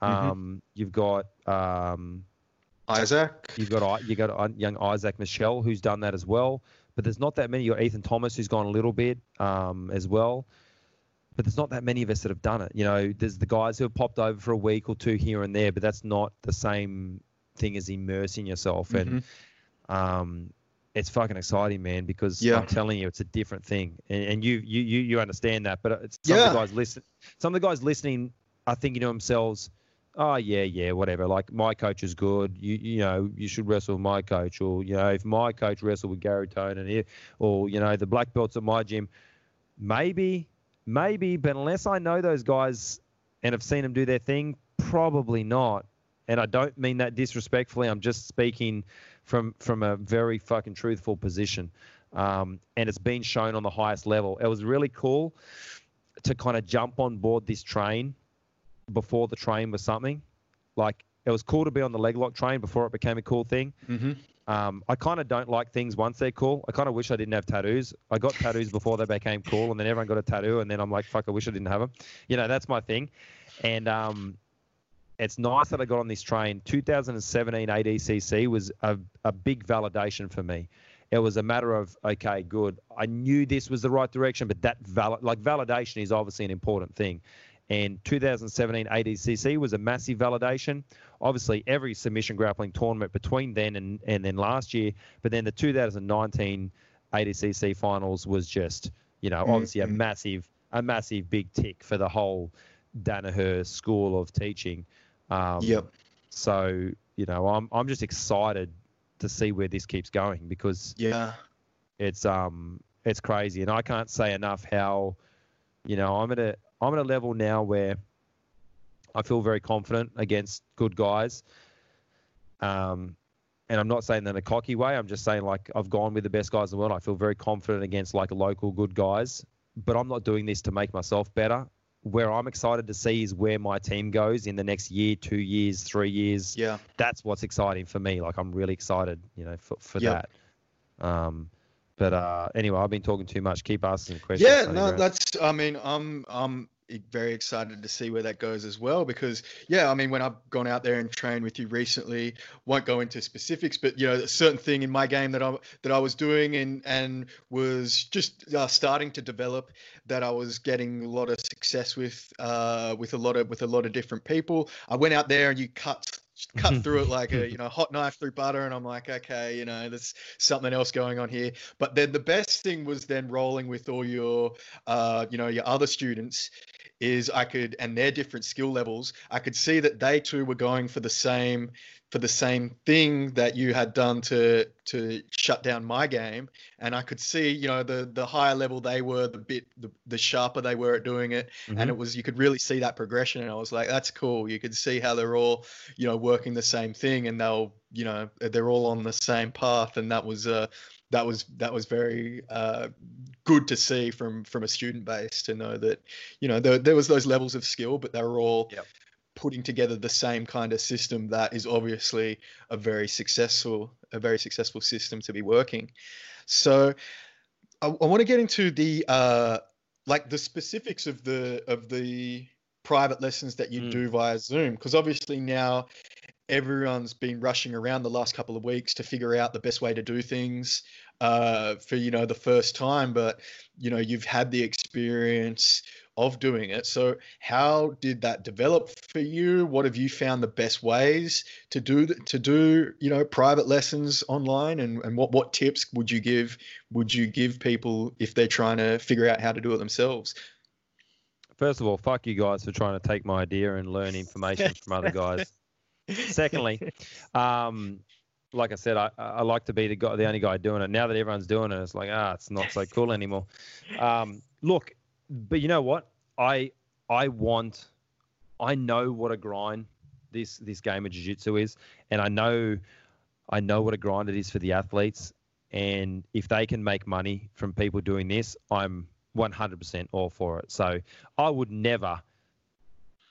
Um, You've got um, Isaac. you've got you got uh, young Isaac Michael who's done that as well. But there's not that many. You got Ethan Thomas who's gone a little bit um, as well. But there's not that many of us that have done it. You know, there's the guys who have popped over for a week or two here and there, but that's not the same thing is immersing yourself. And Mhm. um, it's fucking exciting, man, because Yeah. I'm telling you, it's a different thing, and, and you, you you you understand that. But it's some of the guys listen, some of the guys listening are thinking to themselves, "Oh yeah, yeah, whatever. Like my coach is good. You you know you should wrestle with my coach, or you know if my coach wrestled with Gary Tonon here, or you know the black belts at my gym, maybe, maybe, but unless I know those guys and have seen them do their thing, probably not. And I don't mean that disrespectfully. I'm just speaking from from a very fucking truthful position. Um, and it's been shown on the highest level. It was really cool to kind of jump on board this train before the train was something. Like it was cool to be on the leg lock train before it became a cool thing. Mhm. Um, I kind of don't like things once they're cool. I kind of wish I didn't have tattoos. I got tattoos before they became cool, and then everyone got a tattoo, and then I'm like, fuck, I wish I didn't have them. You know, that's my thing. And um, it's nice that I got on this train. 2017 ADCC was a, a big validation for me. It was a matter of okay, good. I knew this was the right direction, but that val- like validation is obviously an important thing. And 2017 ADCC was a massive validation. Obviously, every submission grappling tournament between then and, and then last year, but then the 2019 ADCC finals was just, you know, obviously a Mhm. massive, a massive big tick for the whole Danaher school of teaching. Um, Yep. So you know, I'm I'm just excited to see where this keeps going because Yeah. it's um it's crazy, and I can't say enough how, you know, I'm at a I'm at a level now where I feel very confident against good guys. Um, and I'm not saying that in a cocky way. I'm just saying like I've gone with the best guys in the world. I feel very confident against like local good guys, but I'm not doing this to make myself better. Where I'm excited to see is where my team goes in the next year, two years, three years Yeah. that's what's exciting for me. Like I'm really excited, you know, for, for Yep. that. Um, but uh, anyway, I've been talking too much. Keep asking questions. Yeah, no, that's. I mean, I'm I'm very excited to see where that goes as well because yeah, I mean, when I've gone out there and trained with you recently, won't go into specifics, but you know, a certain thing in my game that I that I was doing and and was just uh, starting to develop that I was getting a lot of success with uh, with a lot of with a lot of different people. I went out there and you cut cut through it like a [laughs] you know hot knife through butter and i'm like okay you know there's something else going on here. But then the best thing was then rolling with all your uh you know your other students is i could and their different skill levels i could see that they too were going for the same for the same thing that you had done to to shut down my game. And i could see you know the the higher level they were the bit the, the sharper they were at doing it. And Mhm. it was you could really see that progression. And i was like that's cool. You could see how they're all you know working the same thing and they'll you know they're all on the same path. And that was uh that was that was very uh good to see from from a student base to know that you know there, there was those levels of skill but they were all Yep. Putting together the same kind of system that is obviously a very successful a very successful system to be working so i, I want to get into the uh like the specifics of the of the private lessons that you Mm. do via zoom because obviously now everyone's been rushing around the last couple of weeks to figure out the best way to do things uh, for you know the first time but you know you've had the experience of doing it. So, how did that develop for you? What have you found the best ways to do to do you know private lessons online, and, and what what tips would you give would you give people if they're trying to figure out how to do it themselves? First of all, fuck you guys for trying to take my idea and learn information from other guys. Secondly, [laughs] um, like I said, I, I like to be the guy, the only guy doing it. Now that everyone's doing it, it's like ah, it's not so cool anymore. Um, look, but you know what? I I want, I know what a grind this this game of jiu-jitsu is, and I know I know what a grind it is for the athletes. And if they can make money from people doing this, I'm 100% all for it. So I would never,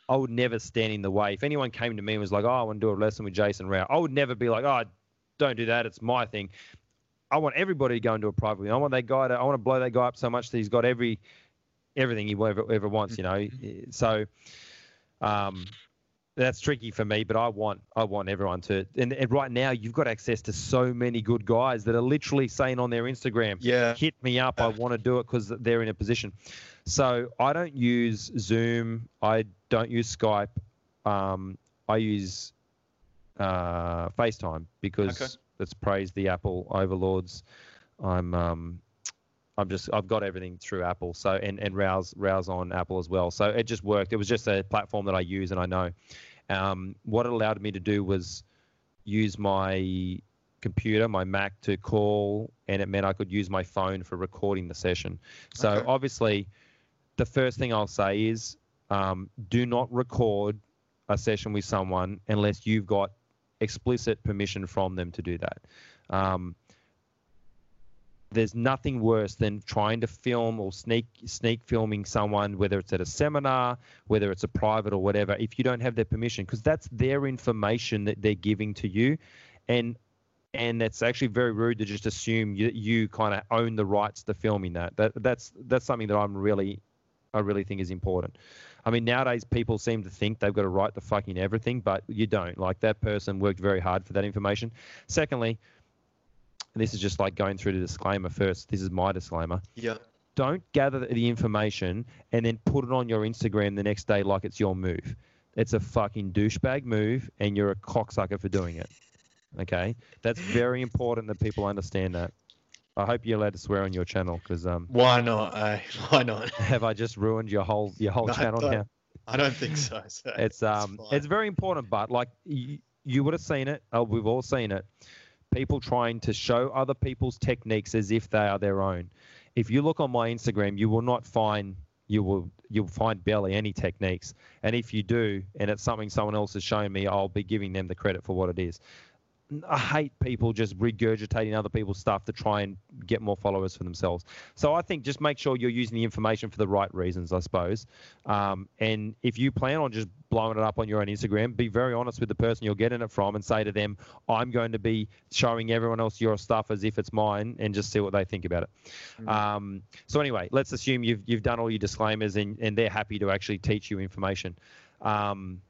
I would never stand in the way. If anyone came to me and was like, "Oh, I want to do a lesson with Jason Rao," I would never be like, "Oh, don't do that. It's my thing." I want everybody to go into a private. I want that guy to. I want to blow that guy up so much that he's got every everything he ever, ever wants. You know, so um, that's tricky for me. But I want I want everyone to. And, and, right now, you've got access to so many good guys that are literally saying on their Instagram, "Yeah, hit me up. I want to do it because they're in a position." So I don't use Zoom. I don't use Skype. Um, I use uh, FaceTime because okay. let's praise the Apple overlords. I'm um, I'm just I've got everything through Apple. So and and Rao's Rao's on Apple as well. So it just worked. It was just a platform that I use and I know. Um, what it allowed me to do was use my computer, my Mac to call, and it meant I could use my phone for recording the session. So okay. obviously, the first thing I'll say is um, do not record a session with someone unless you've got explicit permission from them to do that. Um, there's nothing worse than trying to film or sneak sneak filming someone, whether it's at a seminar, whether it's a private or whatever, if you don't have their permission, because that's their information that they're giving to you, and and it's actually very rude to just assume you, you kind of own the rights to filming that. That that's that's something that I'm really I really think is important. I mean, nowadays people seem to think they've got a right to fucking everything, but you don't. Like that person worked very hard for that information. Secondly, this is just like going through the disclaimer first. This is my disclaimer. Yeah. Don't gather the information and then put it on your Instagram the next day like it's your move. It's a fucking douchebag move, and you're a cocksucker for doing it. Okay, that's very important that people understand that. I hope you're allowed to swear on your channel because um. Why not? Uh, [laughs] why not? [laughs] have I just ruined your whole your whole [laughs] no, channel now? I don't think so. so it's um it's, it's, very important, but like you, you would have seen it. Oh, we've all seen it. People trying to show other people's techniques as if they are their own. If you look on my Instagram, you will not find you will you'll find barely any techniques. And if you do, and it's something someone else has shown me, I'll be giving them the credit for what it is. I hate people just regurgitating other people's stuff to try and get more followers for themselves. So I think just make sure you're using the information for the right reasons, I suppose. Um, and if you plan on just blowing it up on your own Instagram, be very honest with the person you're getting it from and say to them, I'm going to be showing everyone else your stuff as if it's mine and just see what they think about it. Mm-hmm. Um, so anyway, let's assume you've, you've done all your disclaimers and, and they're happy to actually teach you information. Um,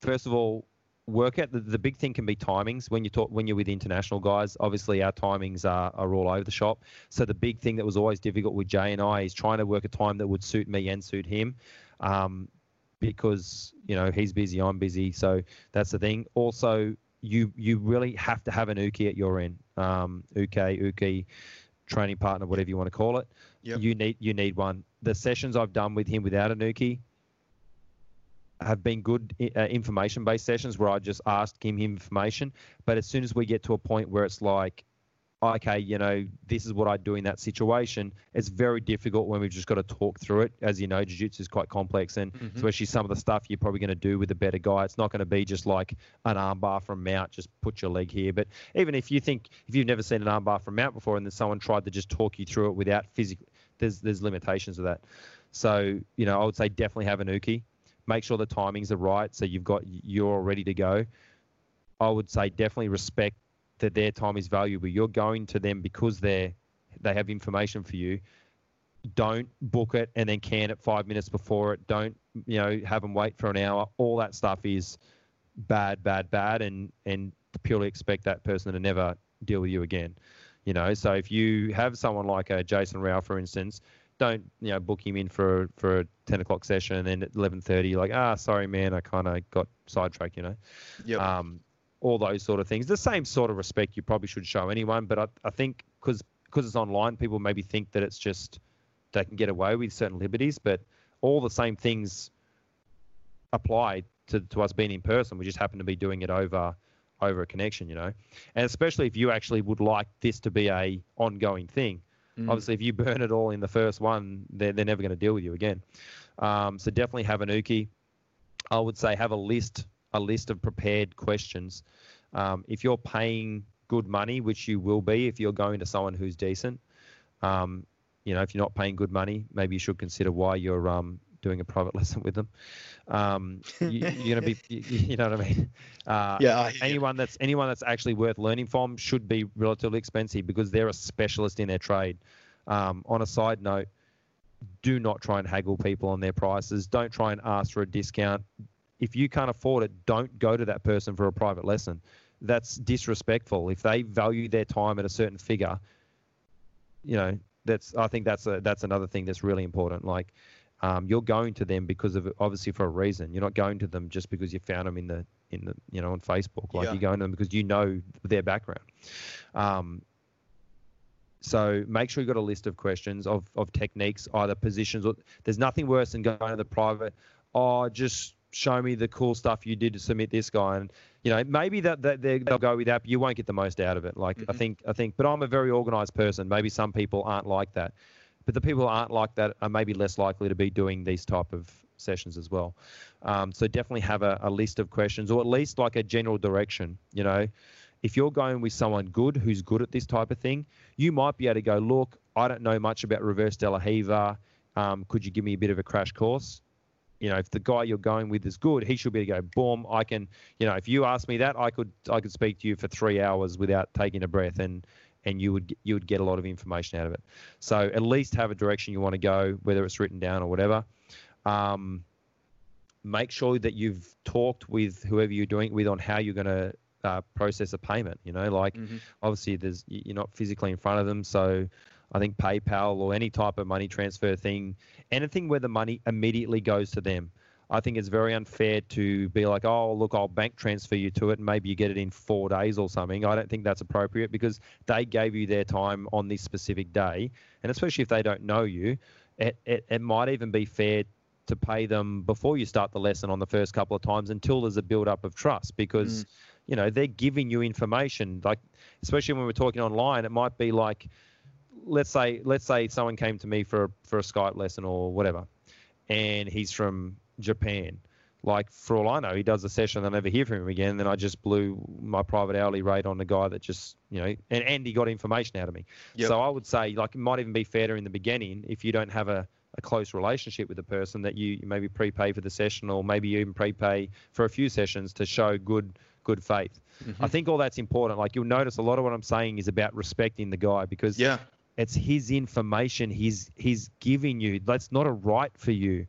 first of all, work out the, the big thing can be timings when you talk when you're with international guys. Obviously our timings are, are all over the shop. So the big thing that was always difficult with jay and i is trying to work a time that would suit me and suit him um, because you know he's busy i'm busy. So that's the thing. Also you you really have to have an uke at your end. Um, uke uke training partner whatever you want to call it. Yep. you need you need one. The sessions i've done with him without an uke have been good uh, information based sessions where I just asked him information. But as soon as we get to a point where it's like, okay, you know, this is what I do in that situation, it's very difficult when we've just got to talk through it. As you know, jiu jitsu is quite complex, and mm-hmm. especially some of the stuff you're probably going to do with a better guy, it's not going to be just like an armbar from mount, just put your leg here. But even if you think, if you've never seen an armbar from mount before and then someone tried to just talk you through it without physical, there's, there's limitations of that. So, you know, I would say definitely have an uke make sure the timings are right so you've got you're all ready to go. I would say definitely respect that their time is valuable. You're going to them because they're they have information for you. Don't book it and then can it five minutes before it. Don't you know have them wait for an hour. All that stuff is bad, bad, bad, and and purely expect that person to never deal with you again. You know, so if you have someone like a Jason Rao, for instance, don't you know book him in for for a 10 o'clock session and then at 11:30 like ah sorry man I kind of got sidetracked you know. Yep. Um, all those sort of things. The same sort of respect you probably should show anyone, but I, I think because because it's online, people maybe think that it's just they can get away with certain liberties, but all the same things apply to, to us being in person. We just happen to be doing it over over a connection, you know. And especially if you actually would like this to be a ongoing thing. Mm. Obviously, if you burn it all in the first one, they're, they're never going to deal with you again. Um, so definitely have an uke. I would say have a list a list of prepared questions. Um, if you're paying good money, which you will be if you're going to someone who's decent, um, you know, if you're not paying good money, maybe you should consider why you're um, doing a private [laughs] lesson with them. Um, you, are going to be, [laughs] you, you, know what I mean? Uh, yeah. anyone that's anyone that's actually worth learning from should be relatively expensive because they're a specialist in their trade. Um, on a side note, do not try and haggle people on their prices. Don't try and ask for a discount. If you can't afford it, don't go to that person for a private lesson. That's disrespectful. If they value their time at a certain figure, you know, that's I think that's a that's another thing that's really important. Like um, you're going to them because of obviously for a reason. You're not going to them just because you found them in the in the you know on Facebook. Like Yeah. you're going to them because you know their background. Um, so make sure you've got a list of questions of, of techniques, either positions or there's nothing worse than going to the private. Oh, just show me the cool stuff you did to submit this guy, and you know maybe that, that they- they'll go with that, but you won't get the most out of it. Like I Mhm. think I think, but I'm a very organized person. Maybe some people aren't like that, but the people who aren't like that are maybe less likely to be doing these type of sessions as well. Um, so definitely have a, a list of questions, or at least like a general direction. You know, if you're going with someone good who's good at this type of thing, you might be able to go, look, I don't know much about reverse De La Riva. Um, could you give me a bit of a crash course? You know, if the guy you're going with is good, he should be able to go, boom, I can, you know, if you ask me that, I could, I could speak to you for three hours without taking a breath, and and you would you would get a lot of information out of it. So at least have a direction you want to go, whether it's written down or whatever. Um, make sure that you've talked with whoever you're doing it with on how you're going to uh, process a payment. You know, like Mhm. obviously there's you're not physically in front of them, so I think PayPal or any type of money transfer thing, anything where the money immediately goes to them. I think it's very unfair to be like, oh, look, I'll bank transfer you to it, and maybe you get it in four days or something. I don't think that's appropriate because they gave you their time on this specific day, and especially if they don't know you, it, it, it might even be fair to pay them before you start the lesson on the first couple of times until there's a build up of trust because mm. you know they're giving you information. Like especially when we're talking online it might be like let's say let's say someone came to me for for a Skype lesson or whatever and he's from Japan like for all I know he does a session and I never hear from him again then I just blew my private hourly rate on the guy that just you know and, and he got information out of me Yep. so I would say like it might even be fairer in the beginning if you don't have a a close relationship with the person that you, you maybe prepay for the session or maybe you even prepay for a few sessions to show good good faith. Mm-hmm. I think all that's important. Like you'll notice a lot of what I'm saying is about respecting the guy because Yeah. it's his information he's he's giving you. That's not a right for you.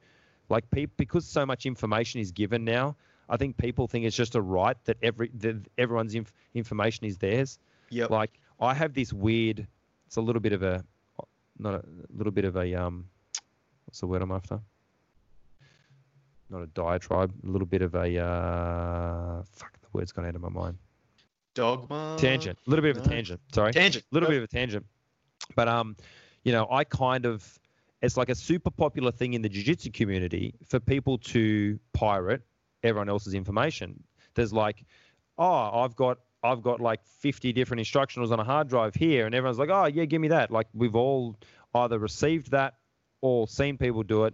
Like pe- because so much information is given now, I think people think it's just a right that every that everyone's inf- information is theirs. Yeah. Like I have this weird. It's a little bit of a, not a little bit of a um, what's the word I'm after? Not a diatribe. A little bit of a uh, fuck. The word's gone out of my mind. Dogma. Tangent. A little bit of a tangent. Sorry. Tangent. A little bit of a tangent. But um, you know, I kind of it's like a super popular thing in the jiu-jitsu community for people to pirate everyone else's information. There's like, oh, I've got I've got like 50 different instructionals on a hard drive here, and everyone's like, oh yeah, give me that. Like we've all either received that or seen people do it.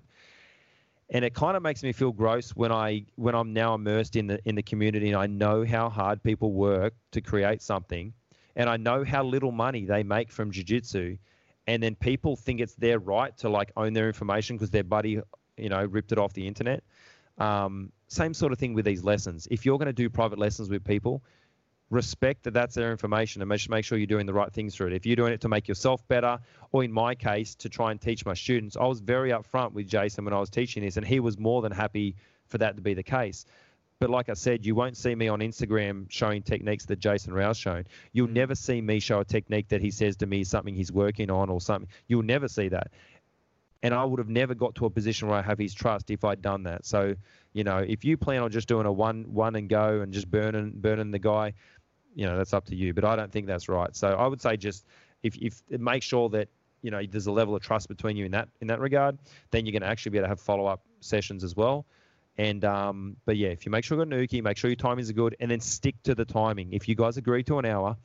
And it kind of makes me feel gross when I when I'm now immersed in the in the community and I know how hard people work to create something and I know how little money they make from jiu-jitsu and then people think it's their right to like own their information because their buddy you know ripped it off the internet. Um, same sort of thing with these lessons. If you're going to do private lessons with people respect that that's their information and make make sure you're doing the right things through it. If you're doing it to make yourself better or in my case to try and teach my students i was very upfront with jason when i was teaching this and he was more than happy for that to be the case but like I said, you won't see me on Instagram showing techniques that Jason Rao's shown. You'll Mm. never see me show a technique that he says to me is something he's working on or something. You'll never see that. And I would have never got to a position where I have his trust if I'd done that. So, you know, if you plan on just doing a one one and go and just burning burning the guy, you know, that's up to you. But I don't think that's right. So I would say just if if make sure that you know there's a level of trust between you in that in that regard, then you're going to actually be able to have follow up sessions as well. And um, but yeah, if you make sure you've got Nuki, make sure your timings are good, and then stick to the timing. If you guys agree to an hour,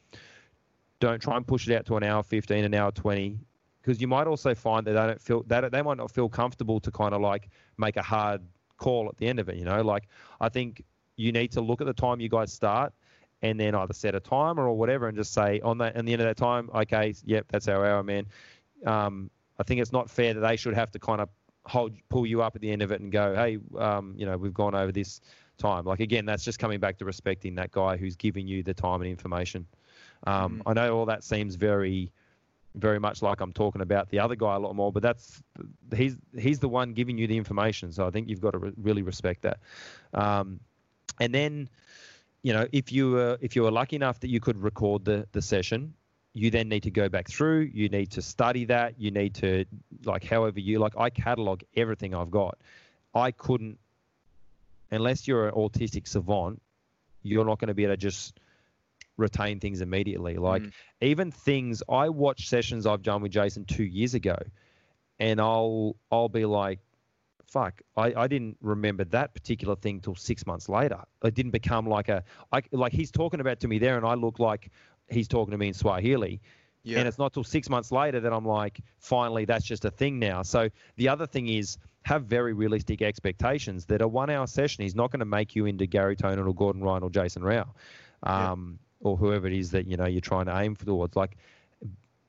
don't try and push it out to an hour 15, an hour 20, because you might also find that they don't feel that they might not feel comfortable to kind of like make a hard call at the end of it. You know, like I think you need to look at the time you guys start and then either set a timer or whatever and just say on that at the end of that time, okay, yep, that's our hour, man. Um, I think it's not fair that they should have to kind of hold pull you up at the end of it and go, hey, um, you know, we've gone over this time. Like again, that's just coming back to respecting that guy who's giving you the time and information. Um, mm-hmm. I know all that seems very, very much like I'm talking about the other guy a lot more, but that's he's he's the one giving you the information. So I think you've got to re- really respect that. Um, and then, you know, if you were if you were lucky enough that you could record the the session, you then need to go back through. You need to study that. You need to, like, however you like. I catalog everything I've got. I couldn't, unless you're an autistic savant, you're not going to be able to just retain things immediately. Like, mm. even things I watch sessions I've done with Jason two years ago, and I'll I'll be like, fuck, I, I didn't remember that particular thing till six months later. It didn't become like a, I, like he's talking about to me there, and I look like he's talking to me in Swahili. Yeah. And it's not till six months later that I'm like, finally, that's just a thing now. So the other thing is have very realistic expectations that a one hour session is not going to make you into Gary Tonon or Gordon Ryan or Jason Rao um, yeah. or whoever it is that, you know, you're trying to aim towards. Like,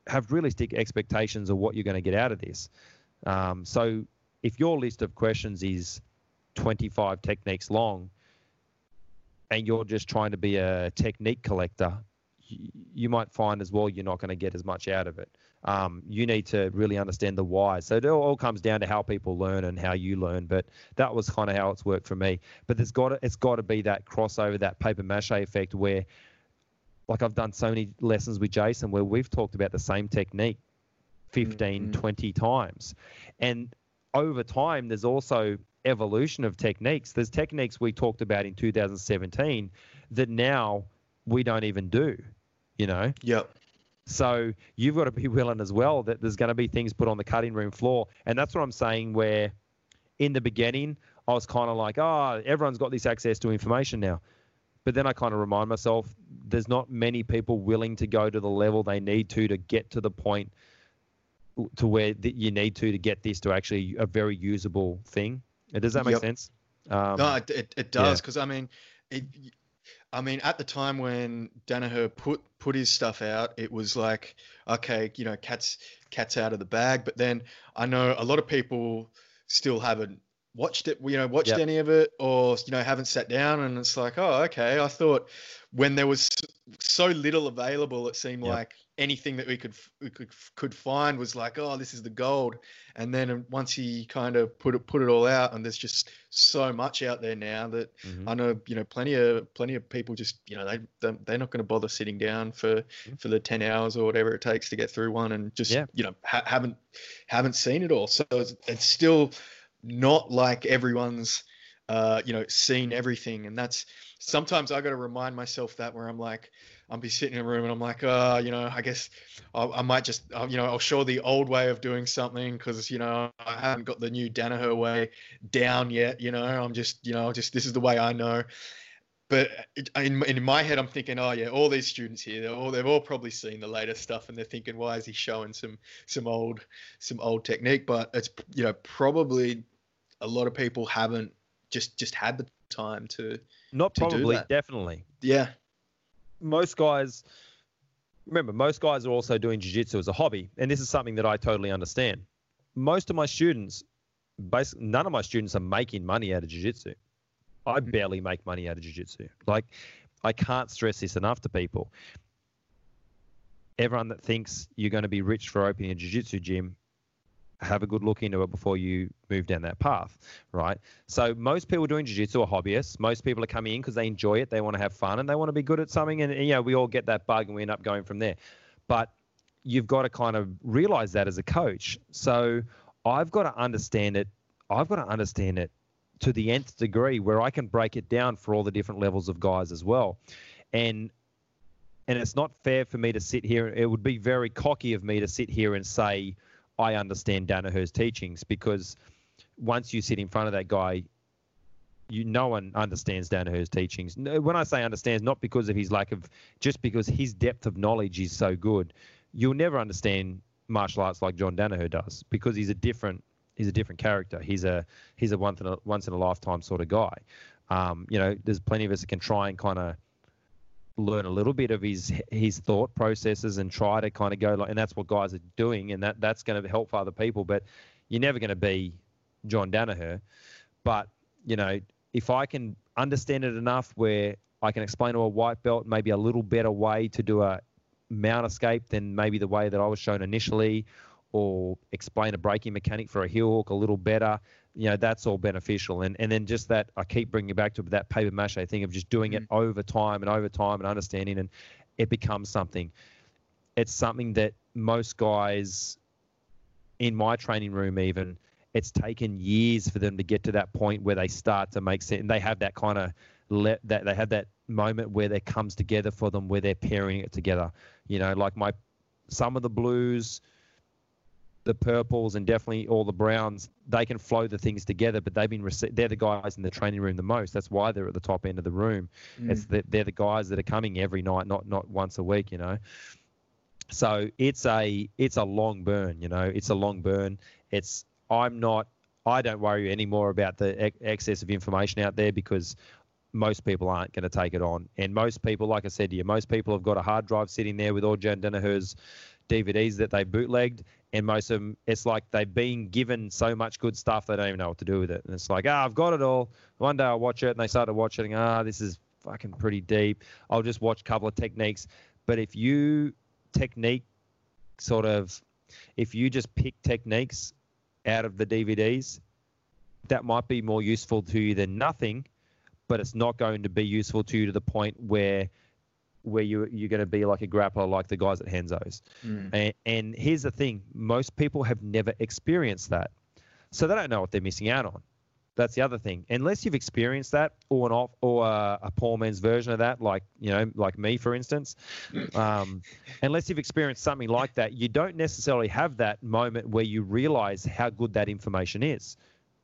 have realistic expectations of what you're going to get out of this. Um, so if your list of questions is 25 techniques long and you're just trying to be a technique collector you might find as well you're not going to get as much out of it. Um, you need to really understand the why. So it all comes down to how people learn and how you learn. But that was kind of how it's worked for me. But there's got to, it's got to be that crossover, that paper mache effect where, like I've done so many lessons with Jason where we've talked about the same technique 15, mm-hmm. 20 times. And over time, there's also evolution of techniques. There's techniques we talked about in 2017 that now we don't even do you know? Yep. So you've got to be willing as well that there's going to be things put on the cutting room floor. And that's what I'm saying where in the beginning, I was kind of like, oh, everyone's got this access to information now. But then I kind of remind myself there's not many people willing to go to the level they need to to get to the point to where you need to to get this to actually a very usable thing. Does that make yep. sense? Um, no, it, it does because yeah. I mean, it, I mean, at the time when Danaher put put his stuff out, it was like, okay, you know, cats cats out of the bag. But then I know a lot of people still haven't watched it, you know, watched yep. any of it, or you know, haven't sat down, and it's like, oh, okay. I thought when there was so little available, it seemed yep. like anything that we could we could could find was like, oh, this is the gold. And then once he kind of put it put it all out, and there's just so much out there now that mm-hmm. I know you know plenty of plenty of people just you know they they're not going to bother sitting down for mm-hmm. for the ten hours or whatever it takes to get through one, and just yeah. you know ha- haven't haven't seen it all. So it's, it's still not like everyone's uh, you know seen everything, and that's sometimes I got to remind myself that where I'm like I'll be sitting in a room and I'm like, oh, you know, I guess I'll, i might just, I'll, you know, I'll show the old way of doing something because, you know, I haven't got the new Danaher way down yet. You know, I'm just, you know, just this is the way I know. But in, in my head, I'm thinking, oh yeah, all these students here, they're all, they've all probably seen the latest stuff, and they're thinking, why is he showing some some old some old technique? But it's you know probably a lot of people haven't just just had the time to not to probably definitely yeah most guys remember most guys are also doing jiu-jitsu as a hobby and this is something that i totally understand. Most of my students basically none of my students are making money out of jiu-jitsu. I mm-hmm. barely make money out of jiu-jitsu. Like i can't stress this enough to people. Everyone that thinks you're going to be rich for opening a jiu-jitsu gym have a good look into it before you move down that path, right? So most people doing jiu-jitsu are hobbyists. Most people are coming in because they enjoy it, they want to have fun, and they want to be good at something. And you know, we all get that bug, and we end up going from there. But you've got to kind of realize that as a coach. So I've got to understand it. I've got to understand it to the nth degree where I can break it down for all the different levels of guys as well. And and it's not fair for me to sit here. It would be very cocky of me to sit here and say I understand Danaher's teachings because once you sit in front of that guy, you no one understands Danaher's teachings. When I say understands, not because of his lack of, just because his depth of knowledge is so good. You'll never understand martial arts like John Danaher does because he's a different he's a different character. He's a he's a once in a once in a lifetime sort of guy. Um, you know, there's plenty of us that can try and kind of learn a little bit of his his thought processes and try to kind of go like, and that's what guys are doing, and that that's going to help other people. But you're never going to be John Danaher. But you know, if I can understand it enough where I can explain to a white belt maybe a little better way to do a mount escape than maybe the way that I was shown initially, or explain a braking mechanic for a heel hook a little better, you know, that's all beneficial. And and then just that I keep bringing back to that paper mache thing of just doing mm. it over time and over time and understanding, and it becomes something. It's something that most guys in my training room even it's taken years for them to get to that point where they start to make sense and they have that kind of let that they have that moment where it comes together for them where they're pairing it together you know like my some of the blues the purples and definitely all the browns, they can flow the things together. But they've been they're the guys in the training room the most. That's why they're at the top end of the room. Mm. It's the, they're the guys that are coming every night, not not once a week. You know. So it's a it's a long burn. You know, it's a long burn. It's I'm not. I don't worry anymore about the excess of information out there because most people aren't going to take it on. And most people, like I said to you, most people have got a hard drive sitting there with all John Danaher's DVDs that they bootlegged, and most of them, it's like they've been given so much good stuff they don't even know what to do with it. And it's like, ah, I've got it all. One day I'll watch it, and they start to watch it, and ah, this is fucking pretty deep. I'll just watch a couple of techniques. But if you technique sort of, if you just pick techniques out of the DVDs, that might be more useful to you than nothing, but it's not going to be useful to you to the point where where you you're going to be like a grappler like the guys at Renzo's. Mm. And, and here's the thing: most people have never experienced that, so they don't know what they're missing out on. That's the other thing. Unless you've experienced that, or an off, or a, a poor man's version of that, like you know, like me, for instance. [laughs] Um, unless you've experienced something like that, you don't necessarily have that moment where you realize how good that information is.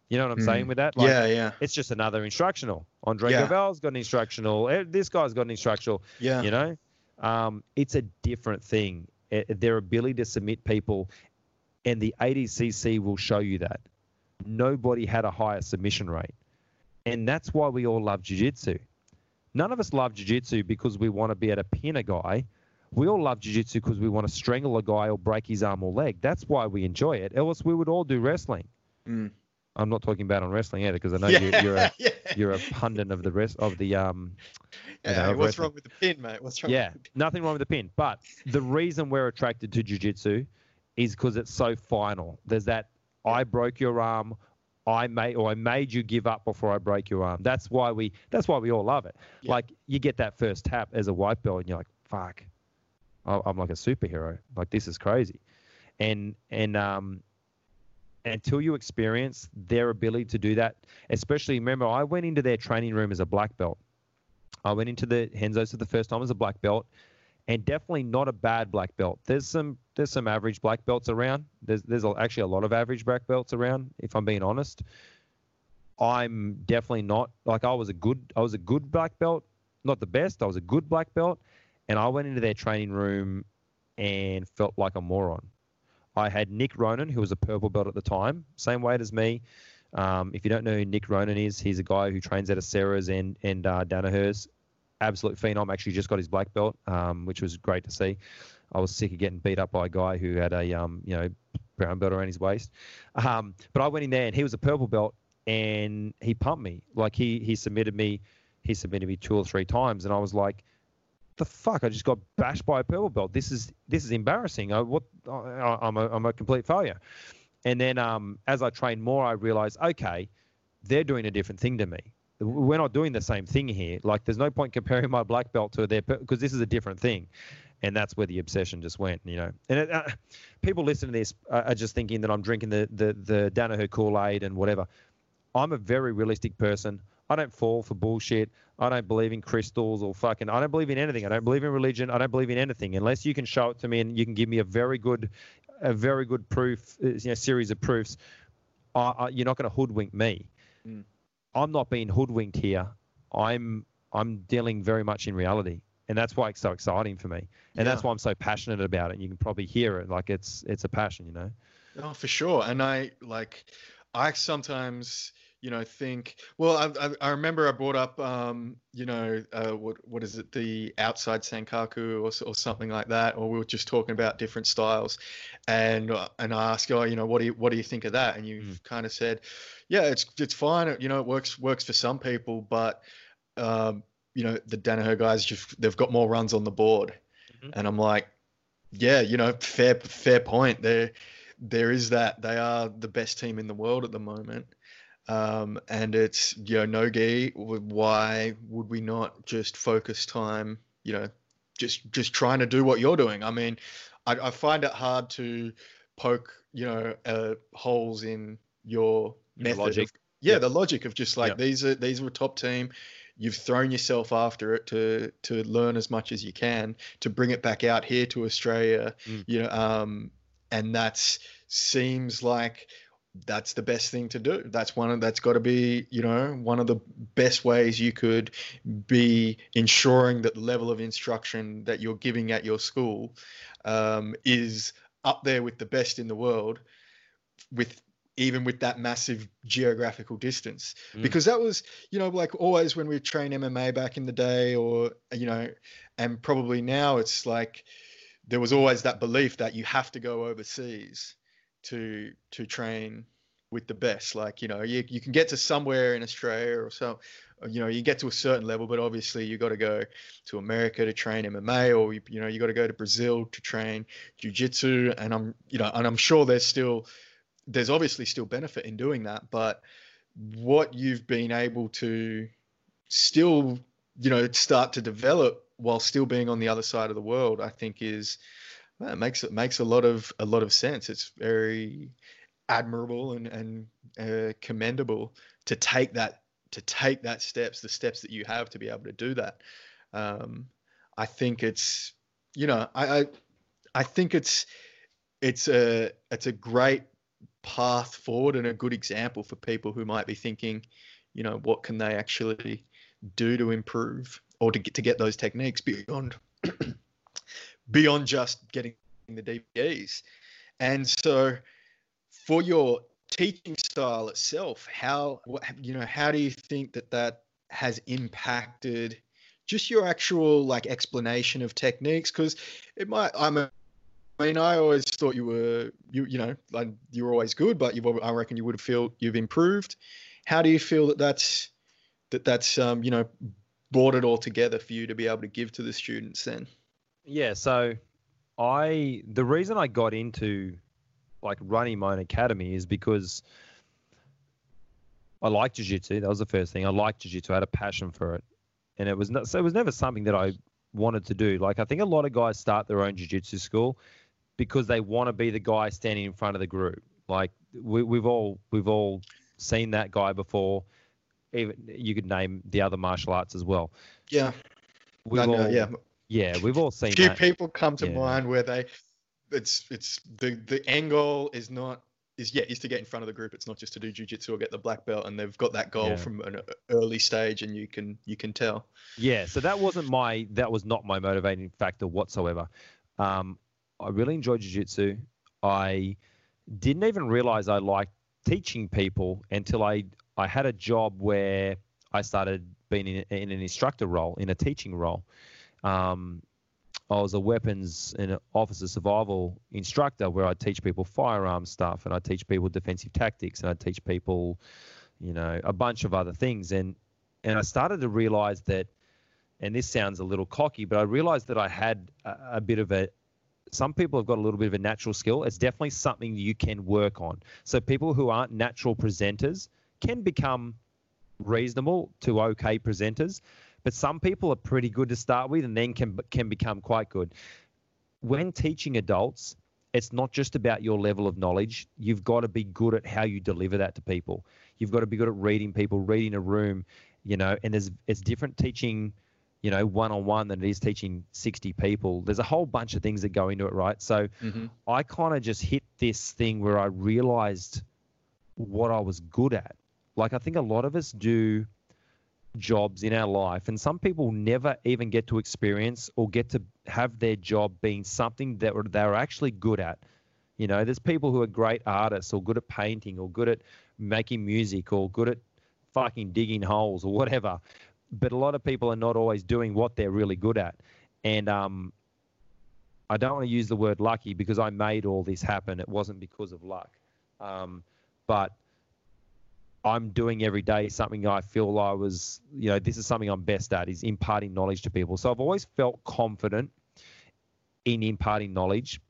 You know what I'm mm. saying with that? Like, yeah, yeah. It's just another instructional. Andre yeah. Galvão's got an instructional. Eh, this guy's got an instructional. Yeah. You know, um, it's a different thing. It, eh, their ability to submit people, and the ADCC will show you that. Nobody had a higher submission rate, and that's why we all love jiu-jitsu. None of us love jiu-jitsu because we want to be able to pin a guy. We all love jiu-jitsu because we want to strangle a guy or break his arm or leg. That's why we enjoy it. Else we would all do wrestling. Mm. I'm not talking about on wrestling either because I know yeah, you, are a [laughs] yeah. you're a pundit of the rest of the um. Yeah, know, what's wrong with the pin, mate? What's wrong? Yeah, nothing wrong with the pin. But the reason we're attracted to jiu-jitsu is because it's so final. There's that I broke your arm, I made or I made you give up before I break your arm. That's why we that's why we all love it. Yeah. Like you get that first tap as a white belt and you're like, fuck, I'm like a superhero. Like this is crazy, and and um until you experience their ability to do that, especially remember, I went into their training room as a black belt. I went into the Renzo's for the first time as a black belt, and definitely not a bad black belt. There's some there's some average black belts around. There's there's actually a lot of average black belts around. If I'm being honest, I'm definitely not like I was a good I was a good black belt, not the best. I was a good black belt, and I went into their training room and felt like a moron. I had Nick Ronan, who was a purple belt at the time, same weight as me. Um, if you don't know who Nick Ronan is, he's a guy who trains out of Sarah's and and uh, Danaher's. Absolute phenom. Actually, just got his black belt, um, which was great to see. I was sick of getting beat up by a guy who had a um, you know brown belt around his waist. Um, but I went in there and he was a purple belt and he pumped me. Like he he submitted me, he submitted me two or three times, and I was like, the fuck? I just got bashed by a purple belt. This is this is embarrassing. I, what? I, am a I'm a complete failure. And then um, as I train more, I realize okay, they're doing a different thing to me. We're not doing the same thing here. Like, there's no point comparing my black belt to their because this is a different thing. and that's where the obsession just went. You know, and it, uh, people listening to this are, are just thinking that I'm drinking the the the Danaher Kool Aid and whatever. I'm a very realistic person. I don't fall for bullshit. I don't believe in crystals or fucking. I don't believe in anything. I don't believe in religion. I don't believe in anything unless you can show it to me and you can give me a very good, a very good proof, uh, you know, series of proofs. I, I, you're not going to hoodwink me. Mm. I'm not being hoodwinked here. I'm I'm dealing very much in reality, and that's why it's so exciting for me, and that's why I'm so passionate about it. You can probably hear it, like it's it's a passion, you know. Oh, for sure. And I like, I sometimes, you know, think. Well, I, I, I remember I brought up, um, you know, uh, what what is it, the outside Sankaku or or something like that, or we were just talking about different styles, and uh, and I asked, oh, you know, what do you what do you think of that? And you've kind of said, yeah, it's it's fine. it- You know, it works works for some people, but, um, you know, the Danaher guys just they've got more runs on the board, Mhm. and I'm like, yeah, you know, fair fair point. There there is that they are the best team in the world at the moment. Um, and it's you know no gi. Why would we not just focus time? You know, just just trying to do what you're doing. I mean, I, I find it hard to poke you know uh, holes in your method. logic. Of, yeah, the logic of just like Yep. these are these are a top team. You've thrown yourself after it to to learn as much as you can to bring it back out here to Australia. Mm. You know, um, and that's seems like that's the best thing to do. That's one of that's got to be you know one of the best ways you could be ensuring that the level of instruction that you're giving at your school um, is up there with the best in the world, with even with that massive geographical distance Mm. because that was you know like always when we train MMA back in the day or you know and probably now it's like there was always that belief that you have to go overseas to to train with the best. Like you know you, you can get to somewhere in australia or so you know you get to a certain level but obviously you got to go to america to train mma or you, you know you got to go to brazil to train jiu-jitsu. And i'm you know and i'm sure there's still there's obviously still benefit in doing that but what you've been able to still you know start to develop while still being on the other side of the world i think is well, it makes it makes a lot of a lot of sense. It's very admirable and and uh, commendable to take that to take that steps the steps that you have to be able to do that. Um i think it's you know i i, I think it's it's a it's a great path forward and a good example for people who might be thinking you know what can they actually do to improve or to get to get those techniques beyond beyond just getting the DVDs. And so for your teaching style itself, how what, you know how do you think that that has impacted just your actual like explanation of techniques because it might I'm a I mean, I always thought you were you you know like you were always good, but you I reckon you would feel you've improved. How do you feel that that's that that's um you know brought it all together for you to be able to give to the students then? Yeah, so I the reason I got into like running my own academy is because I liked jiu-jitsu. That was the first thing. I liked jiu-jitsu. I had a passion for it. And it was not, so it was never something that I wanted to do. Like I think a lot of guys start their own jiu-jitsu school because they want to be the guy standing in front of the group. Like we, we've all we've all seen that guy before. Even you could name the other martial arts as well. Yeah, We've I know, uh, all, yeah. Yeah, we've all seen few that. people come to Yeah. mind where they it's it's the the angle is not is yeah is to get in front of the group it's not just to do jiu-jitsu or get the black belt and they've got that goal Yeah. from an early stage and you can you can tell Yeah, so that wasn't my that was not my motivating factor whatsoever. Um, I really enjoyed jiu-jitsu. I didn't even realize I liked teaching people until I I had a job where I started being in, in an instructor role, in a teaching role. Um, I was a weapons and officer survival instructor where I teach people firearm stuff and I teach people defensive tactics and I teach people, you know, a bunch of other things. And and I started to realize that, and this sounds a little cocky, but I realized that I had a, a bit of a. Some people have got a little bit of a natural skill. It's definitely something you can work on. So people who aren't natural presenters can become reasonable to okay presenters, but some people are pretty good to start with and then can can become quite good. when teaching adults, it's not just about your level of knowledge. You've got to be good at how you deliver that to people. You've got to be good at reading people, reading a room, you know, and there's it's different teaching, you know, one on one than it is teaching 60 people. There's a whole bunch of things that go into it, right? So Mhm. I kind of just hit this thing where I realized what I was good at. Like I think a lot of us do jobs in our life and some people never even get to experience or get to have their job being something that they're actually good at. You know, there's people who are great artists or good at painting or good at making music or good at fucking digging holes or whatever. But a lot of people are not always doing what they're really good at. And um, I don't want to use the word lucky because I made all this happen. It wasn't because of luck. Um, but I'm doing every day something I feel I was, you know, this is something I'm best at is imparting knowledge to people. So I've always felt confident in imparting knowledge,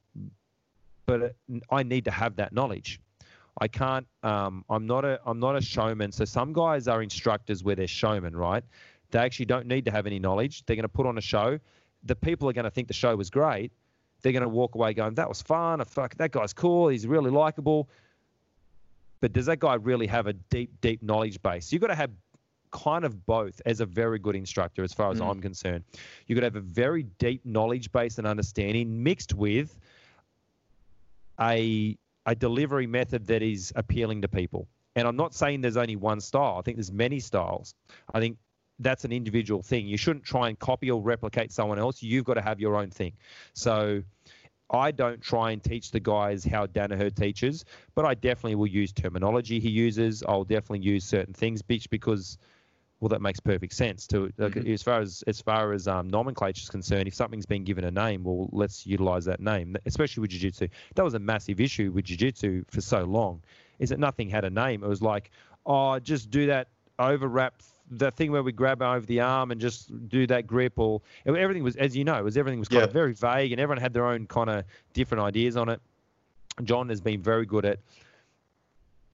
but I need to have that knowledge. I can't. Um, I'm not a. I'm not a showman. So some guys are instructors where they're showmen, right? They actually don't need to have any knowledge. They're going to put on a show. The people are going to think the show was great. They're going to walk away going, "That was fun. Fuck, that guy's cool. He's really likable." But does that guy really have a deep, deep knowledge base? You've got to have kind of both as a very good instructor, as far as Mm. I'm concerned. You've got to have a very deep knowledge base and understanding mixed with a a delivery method that is appealing to people. And I'm not saying there's only one style. I think there's many styles. I think that's an individual thing. You shouldn't try and copy or replicate someone else. You've got to have your own thing. So I don't try and teach the guys how Danaher teaches, but I definitely will use terminology he uses. I'll definitely use certain things bitch, because well that makes perfect sense to like, Mhm. as far as as far as um, nomenclature is concerned if something's been given a name well let's utilize that name especially with jiu-jitsu that was a massive issue with jiu-jitsu for so long is that nothing had a name it was like oh just do that overwrap the thing where we grab over the arm and just do that grip or everything was as you know it was everything was kind Yeah. of very vague and everyone had their own kind of different ideas on it. John has been very good at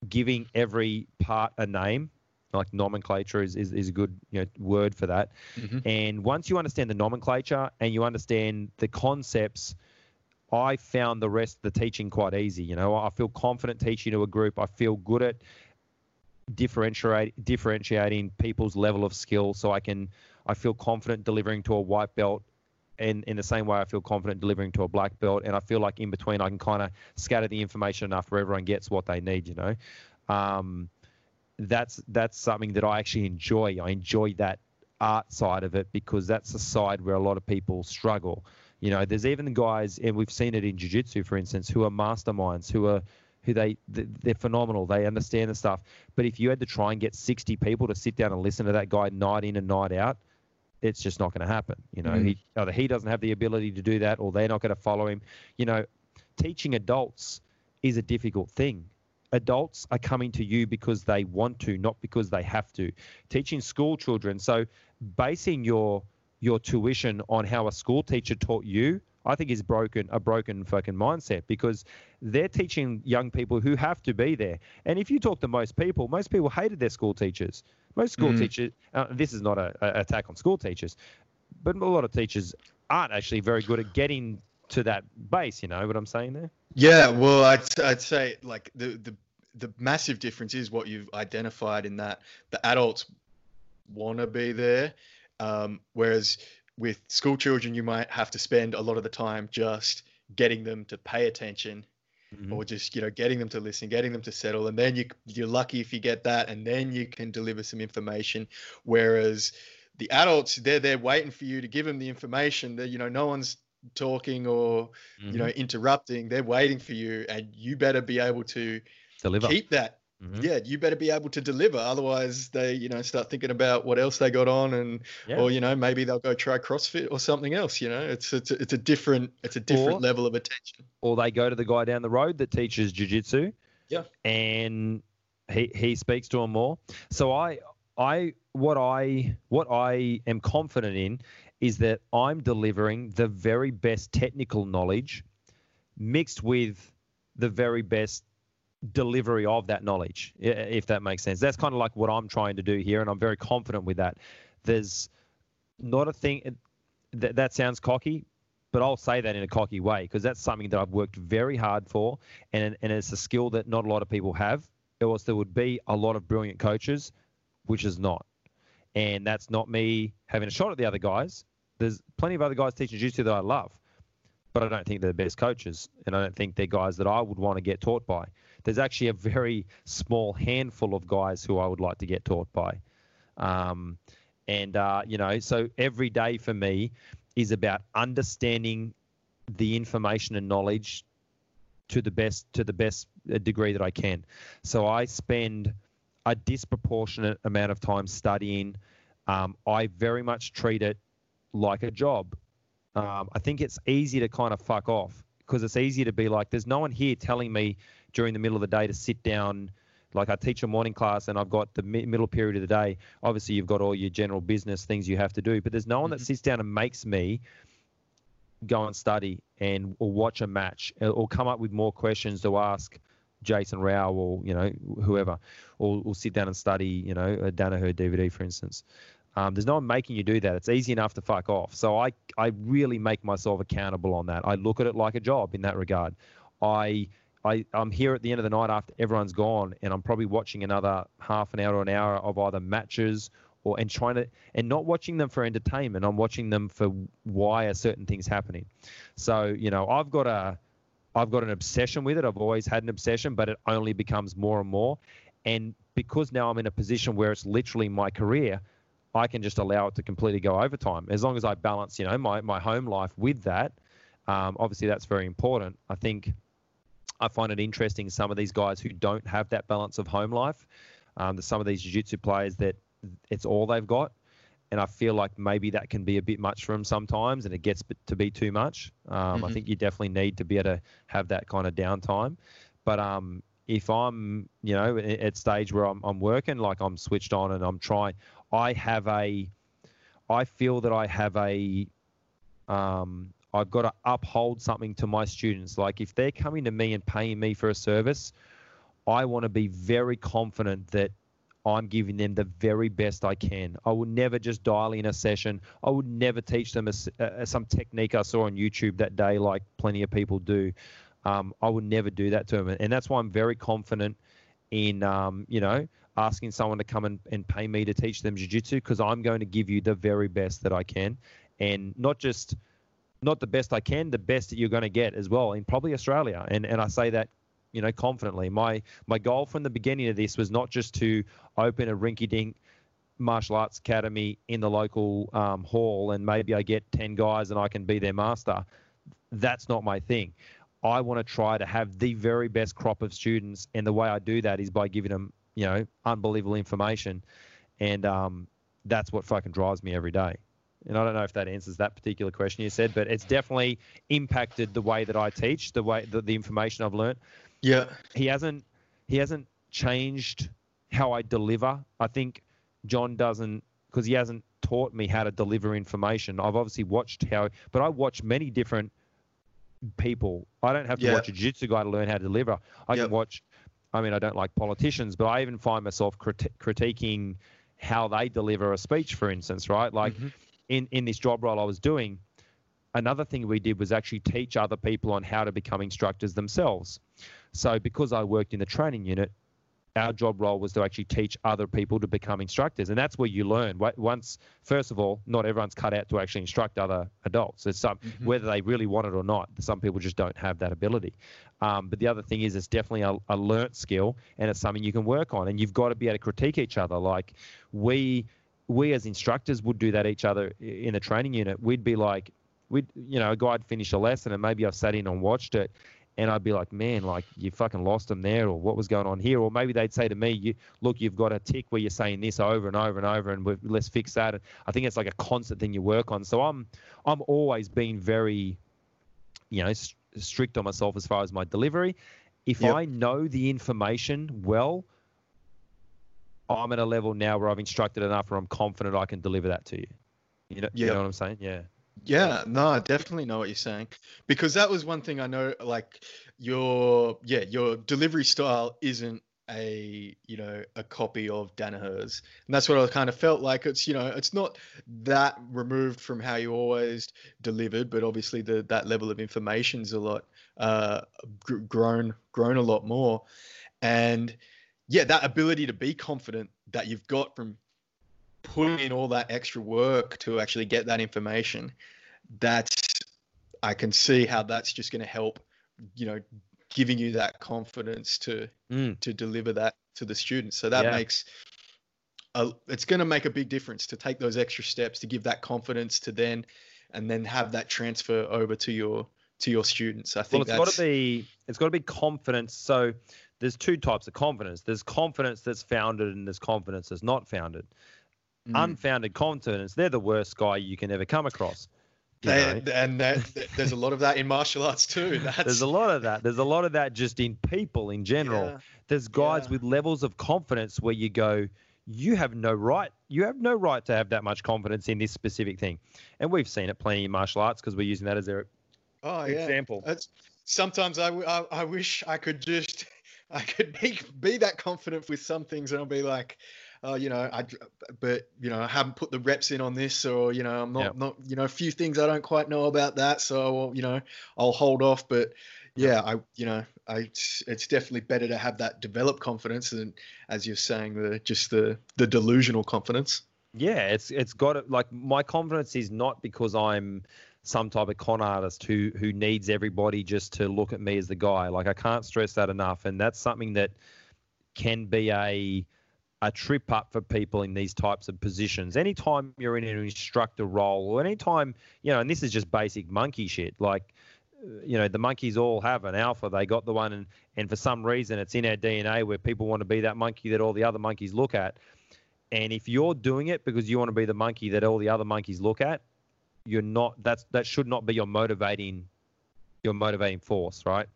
giving every part a name. Like nomenclature is, is, is a good you know word for that. Mhm. and once you understand the nomenclature and you understand the concepts i found the rest of the teaching quite easy you know. I feel confident teaching to a group. I feel good at differentiate differentiating people's level of skill so i can i feel confident delivering to a white belt and in the same way i feel confident delivering to a black belt. And i feel like in between i can kind of scatter the information enough where everyone gets what they need you know? Um, that's that's something that i actually enjoy. I enjoy that art side of it because that's the side where a lot of people struggle. You know there's even guys and we've seen it in jiu-jitsu for instance who are masterminds who are who they they're phenomenal. They understand the stuff. But if you had to try and get 60 people to sit down and listen to that guy night in and night out it's just not going to happen you know? Mm. he either he doesn't have the ability to do that or they're not going to follow him. You know teaching adults is a difficult thing. Adults are coming to you because they want to not because they have to. Teaching school children so basing your your tuition on how a school teacher taught you i think is broken a broken fucking mindset because they're teaching young people who have to be there. And if you talk to most people most people hated their school teachers. Most school Mm. teachers uh, this is not a, a attack on school teachers but a lot of teachers aren't actually very good at getting to that base you know what i'm saying there? Yeah, well, I'd, I'd say like the, the the massive difference is what you've identified in that the adults want to be there, um, whereas with school children you might have to spend a lot of the time just getting them to pay attention Mhm. or just you know getting them to listen getting them to settle. And then you you're lucky if you get that and then you can deliver some information. Whereas the adults they're there waiting for you to give them the information that you know no one's talking or you know interrupting. They're waiting for you and you better be able to deliver. keep that Mhm. yeah you better be able to deliver otherwise they you know start thinking about what else they got on and Yeah. or you know maybe they'll go try crossfit or something else you know it's it's a, it's a different it's a different Or- level of attention or they go to the guy down the road that teaches jiu-jitsu Yeah. and he he speaks to them more so i i what i what i am confident in is that i'm delivering the very best technical knowledge mixed with the very best delivery of that knowledge if that makes sense that's kind of like what i'm trying to do here and i'm very confident with that there's not a thing that, that sounds cocky but I'll say that in a cocky way because that's something that I've worked very hard for, and and it's a skill that not a lot of people have. Or else there would be a lot of brilliant coaches, which is not, and that's not me having a shot at the other guys. There's plenty of other guys teaching jiu-jitsu that I love, but I don't think they're the best coaches, and I don't think they're guys that I would want to get taught by. There's actually a very small handful of guys who I would like to get taught by. Um, and uh, you know, so every day for me is about understanding the information and knowledge to the best to the best uh, degree that I can. So I spend a disproportionate amount of time studying. Um, I very much treat it like a job. Um, I think it's easy to kind of fuck off because it's easy to be like, there's no one here telling me during the middle of the day to sit down like I teach a morning class and I've got the middle period of the day. Obviously, you've got all your general business things you have to do, but there's no one mm-hmm. that sits down and makes me go and study and or watch a match or come up with more questions to ask Jason Rao or you know whoever, or, or sit down and study you know a Danaher DVD for instance. Um, there's no one making you do that. It's easy enough to fuck off. So I I really make myself accountable on that. I look at it like a job in that regard. I I, I'm here at the end of the night after everyone's gone, and I'm probably watching another half an hour or an hour of either matches or and trying to and not watching them for entertainment. I'm watching them for why are certain things happening. So you know, I've got a I've got an obsession with it. I've always had an obsession, but it only becomes more and more. And because now I'm in a position where it's literally my career, I can just allow it to completely go overtime as long as I balance, you know, my my home life with that. Um, obviously, that's very important. I think I find it interesting some of these guys who don't have that balance of home life. Um, some of these jiu-jitsu players that it's all they've got, and I feel like maybe that can be a bit much for them sometimes, and it gets to be too much. Um, mm-hmm. I think you definitely need to be able to have that kind of downtime. But um, if I'm, you know, at stage where I'm, I'm working, like I'm switched on and I'm trying, I have a, I feel that I have a, um, I've got to uphold something to my students. Like if they're coming to me and paying me for a service, I want to be very confident that I'm giving them the very best I can. I will never just dial in a session. I would never teach them a, a, some technique I saw on YouTube that day, like plenty of people do. Um, I would never do that to them, and that's why I'm very confident in, um, you know, asking someone to come and, and pay me to teach them jiu-jitsu because I'm going to give you the very best that I can, and not just not the best I can, the best that you're going to get as well in probably Australia. And and I say that you know confidently. My my goal from the beginning of this was not just to open a rinky-dink martial arts academy in the local um, hall and maybe I get 10 guys and I can be their master. That's not my thing. I want to try to have the very best crop of students, and the way I do that is by giving them, you know, unbelievable information, and um, that's what fucking drives me every day. And I don't know if that answers that particular question you said, but it's definitely impacted the way that I teach, the way the, the information I've learned. Yeah. He hasn't he hasn't changed how I deliver. I think John doesn't because he hasn't taught me how to deliver information. I've obviously watched how, but I watch many different people. I don't have to yeah. watch a jiu-jitsu guy to learn how to deliver. I yep. can watch. I mean, I don't like politicians, but I even find myself crit- critiquing how they deliver a speech, for instance, right? Like. Mm-hmm in in this job role I was doing, another thing we did was actually teach other people on how to become instructors themselves. So because I worked in the training unit, our job role was to actually teach other people to become instructors, and that's where you learn. Once, first of all, not everyone's cut out to actually instruct other adults. It's some mm-hmm. whether they really want it or not. Some people just don't have that ability. Um, but the other thing is, it's definitely a, a learnt skill, and it's something you can work on. And you've got to be able to critique each other. Like we we as instructors would do that each other in a training unit. We'd be like, we'd, you know, a guy'd finish a lesson and maybe I've sat in and watched it and I'd be like, man, like you fucking lost them there, or what was going on here, or maybe they'd say to me, you, look, you've got a tick where you're saying this over and over and over, and let's fix that. And I think it's like a constant thing you work on. So I'm, I'm always being very, you know, strict on myself as far as my delivery. If yep. I know the information well, I'm at a level now where I've instructed enough where I'm confident I can deliver that to you. You know, yep. you know what I'm saying? Yeah. Yeah, no, I definitely know what you're saying because that was one thing I know. Like your, yeah, your delivery style isn't a you know a copy of Danaher's, and that's what I kind of felt like. It's you know it's not that removed from how you always delivered, but obviously the that level of information's a lot uh, grown grown a lot more, and yeah, that ability to be confident that you've got from putting in all that extra work to actually get that information, that's I can see how that's just going to help, you know, giving you that confidence to Mm. to deliver that to the students. So that Yeah. makes a, it's going to make a big difference to take those extra steps to give that confidence to then and then have that transfer over to your to your students. I think Well, think it's got to be it's got to be confidence. So there's two types of confidence. There's confidence that's founded, and there's confidence that's not founded. Mm. Unfounded confidence, they're the worst guy you can ever come across. They- and that, there's a lot of that in martial arts too. [laughs] That's There's a lot of that. There's a lot of that just in people in general. yeah. There's guys Yeah. with levels of confidence where you go, you have no right. You have no right to have that much confidence in this specific thing. And we've seen it plenty in martial arts because we're using that as our Oh yeah. example. It's, sometimes I, I, I wish I could just I could be be that confident with some things and I'll be like, oh, you know, I but you know I haven't put the reps in on this or you know I'm not Yep. not you know a few things I don't quite know about that so you know I'll hold off. But yeah, I you know I it's, it's definitely better to have that developed confidence than as you're saying the just the the delusional confidence. Yeah, it's it's got it. Like my confidence is not because I'm some type of con artist who who needs everybody just to look at me as the guy. Like I can't stress that enough, and that's something that can be a a trip up for people in these types of positions. Anytime you're in an instructor role, or anytime you know, and this is just basic monkey shit. Like you know, the monkeys all have an alpha. They got the one, and and for some reason, it's in our DNA where people want to be that monkey that all the other monkeys look at. And if you're doing it because you want to be the monkey that all the other monkeys look at, you're not. That's that should not be your motivating, your motivating force, right?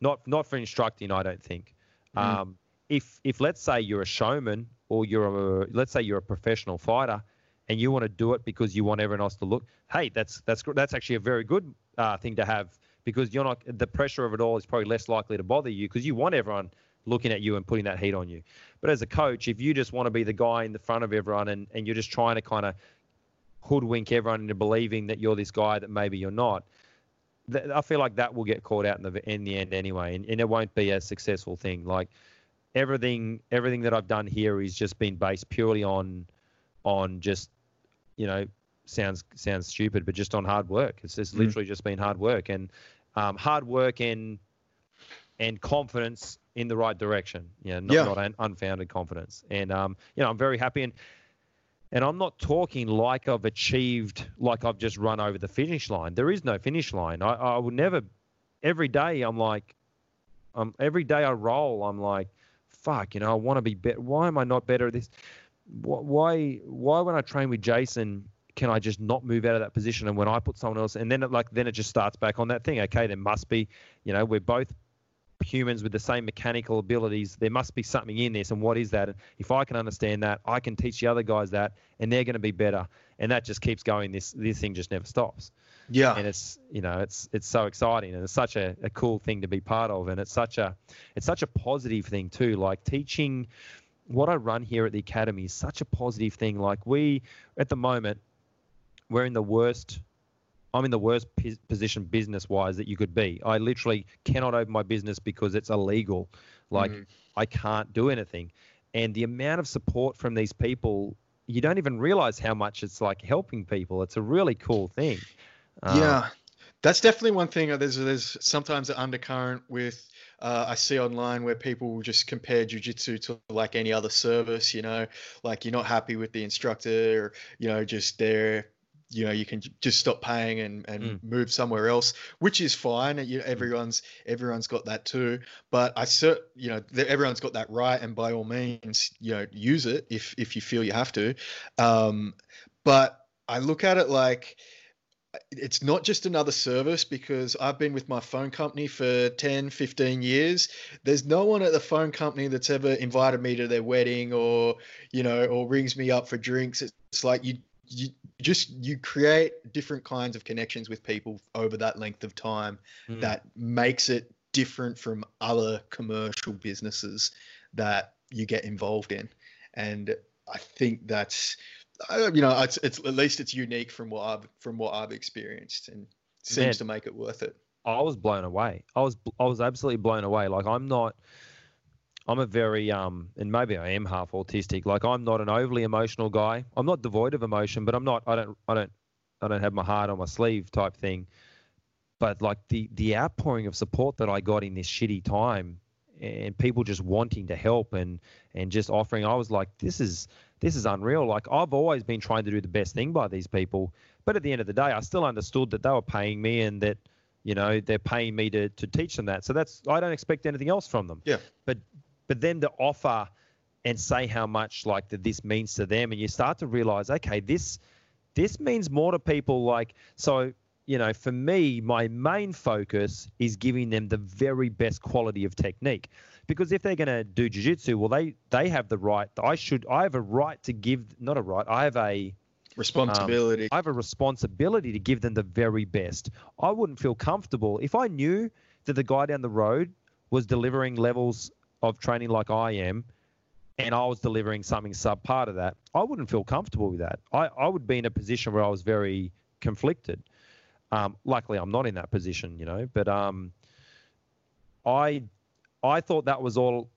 Not not for instructing, I don't think. Mm. Um, if if let's say you're a showman or you're a let's say you're a professional fighter, and you want to do it because you want everyone else to look, hey, that's that's that's actually a very good uh, thing to have because you're not the pressure of it all is probably less likely to bother you because you want everyone looking at you and putting that heat on you. But as a coach, if you just want to be the guy in the front of everyone and, and you're just trying to kind of hoodwink everyone into believing that you're this guy that maybe you're not, th- I feel like that will get caught out in the in the end anyway, and, and it won't be a successful thing. Like everything everything that I've done here is just been based purely on on just you know sounds sounds stupid, but just on hard work. It's just Mm. literally just been hard work and um, hard work and and confidence in the right direction. You know, not, Yeah. not unfounded confidence. And um, you know, I'm very happy and and I'm not talking like I've achieved, like I've just run over the finish line. There is no finish line. I, I would never. Every day I'm like, um, every day I roll, I'm like, fuck, you know, I want to be better. Why am I not better at this? Why, why when I train with Jason, can I just not move out of that position? And when I put someone else, and then it like, then it just starts back on that thing. Okay, there must be, you know, we're both humans with the same mechanical abilities. There must be something in this, and what is that? And if I can understand that, I can teach the other guys that, and they're going to be better. And that just keeps going. This this thing just never stops Yeah. and it's you know it's it's so exciting and it's such a, a cool thing to be part of and it's such a it's such a positive thing too like teaching what i run here at the academy is such a positive thing like we at the moment we're in the worst i'm in the worst pos- position business wise that you could be i literally cannot open my business because it's illegal like Mhm. i can't do anything and the amount of support from these people you don't even realize how much it's like helping people it's a really cool thing Um, yeah, that's definitely one thing. uh, There's there's sometimes an undercurrent with uh, I see online where people will just compare jujitsu to like any other service. You know, like you're not happy with the instructor, or you know, just there. You know, you can just stop paying and, and Mm. move somewhere else, which is fine. You everyone's everyone's got that too. But I cert, you know, everyone's got that right, and by all means, you know, use it if if you feel you have to. Um, but I look at it like it's not just another service because I've been with my phone company for 10, 15 years. There's no one at the phone company that's ever invited me to their wedding or, you know, or rings me up for drinks. It's like you you just you create different kinds of connections with people over that length of time Mm. that makes it different from other commercial businesses that you get involved in, and I think that's you know it's, it's at least it's unique from what I've from what I've experienced and seems Man, to make it worth it. I was blown away. I was I was absolutely blown away. Like I'm not. I'm a very um, and maybe I am half autistic. Like I'm not an overly emotional guy. I'm not devoid of emotion, but I'm not. I don't. I don't. I don't have my heart on my sleeve type thing. But like the the outpouring of support that I got in this shitty time, and people just wanting to help and and just offering, I was like, this is this is unreal. Like I've always been trying to do the best thing by these people, but at the end of the day, I still understood that they were paying me and that you know they're paying me to to teach them that. So that's I don't expect anything else from them. Yeah. But but then to offer and say how much like that this means to them, and you start to realize, okay, this this means more to people. Like so, you know, for me, my main focus is giving them the very best quality of technique. Because if they're going to do jiu-jitsu, well, they they have the right. I should. I have a right to give. Not a right. I have a responsibility. Um, I have a responsibility to give them the very best. I wouldn't feel comfortable if I knew that the guy down the road was delivering levels of training like I am, and I was delivering something subpart of that. I wouldn't feel comfortable with that. I, I would be in a position where I was very conflicted. Um, luckily, I'm not in that position, you know. But um, I I thought that was all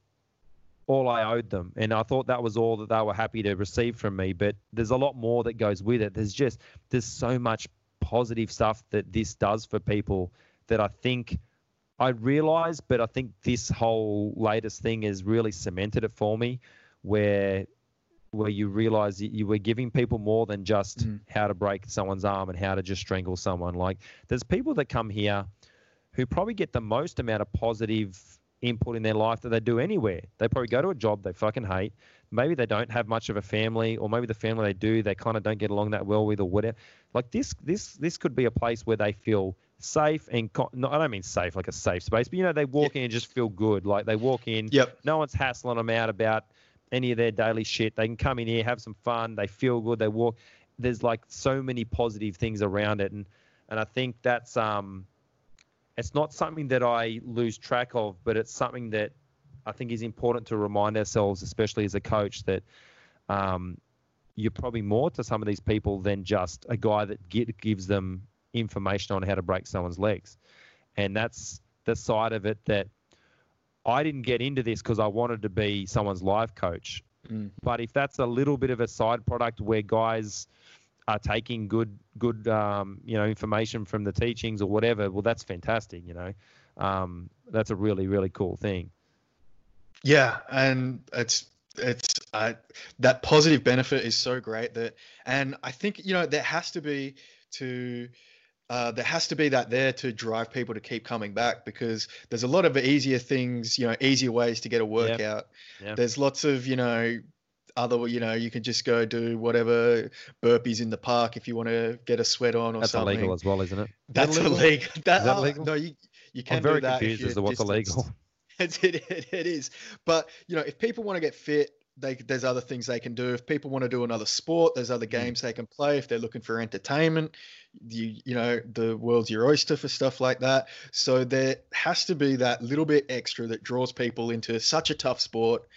all I owed them, and I thought that was all that they were happy to receive from me. But there's a lot more that goes with it. There's just there's so much positive stuff that this does for people that I think I realize, but I think this whole latest thing has really cemented it for me, where where you realize you were giving people more than just mm. how to break someone's arm and how to just strangle someone. Like there's people that come here who probably get the most amount of positive input in their life that they do anywhere. They probably go to a job they fucking hate. Maybe they don't have much of a family, or maybe the family they do they kind of don't get along that well with, or whatever. Like this, this, this could be a place where they feel safe and no, I don't mean safe like a safe space, but you know they walk in and just feel good. Like they walk in, yep. no one's hassling them out about any of their daily shit. They can come in here, have some fun. They feel good. They walk. There's like so many positive things around it, and and I think that's um, it's not something that I lose track of, but it's something that I think is important to remind ourselves, especially as a coach, that um, you're probably more to some of these people than just a guy that get, gives them information on how to break someone's legs, and that's the side of it that I didn't get into this because I wanted to be someone's life coach. Mm. But if that's a little bit of a side product where guys are taking good good um, you know information from the teachings or whatever, well, that's fantastic. You know, um, that's a really really cool thing. Yeah, and it's it's uh, that positive benefit is so great that, and I think you know there has to be to uh, there has to be that there to drive people to keep coming back because there's a lot of easier things, you know, easier ways to get a workout. Yep. Yep. There's lots of, you know, other, you know, you can just go do whatever burpees in the park if you want to get a sweat on or That's something. That's illegal as well, isn't it? That's illegal. illegal. That, Is that illegal? No, you, you can I'm very do that. confused as to what's illegal. [laughs] it, it, it is. But, you know, if people want to get fit, they, there's other things they can do. If people want to do another sport, there's other mm. games they can play. If they're looking for entertainment, you you know the world's your oyster for stuff like that. So there has to be that little bit extra that draws people into such a tough sport.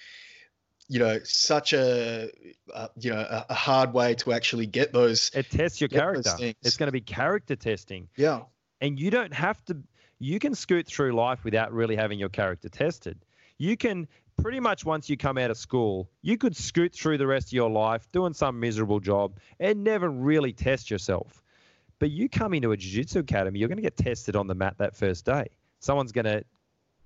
You know, such a uh, you know a, a, hard way to actually get those. It tests your character. It's going to be character testing. Yeah, and you don't have to. You can scoot through life without really having your character tested. You can pretty much once you come out of school, you could scoot through the rest of your life doing some miserable job and never really test yourself. But you come into a jiu-jitsu academy, you're going to get tested on the mat that first day. Someone's going to,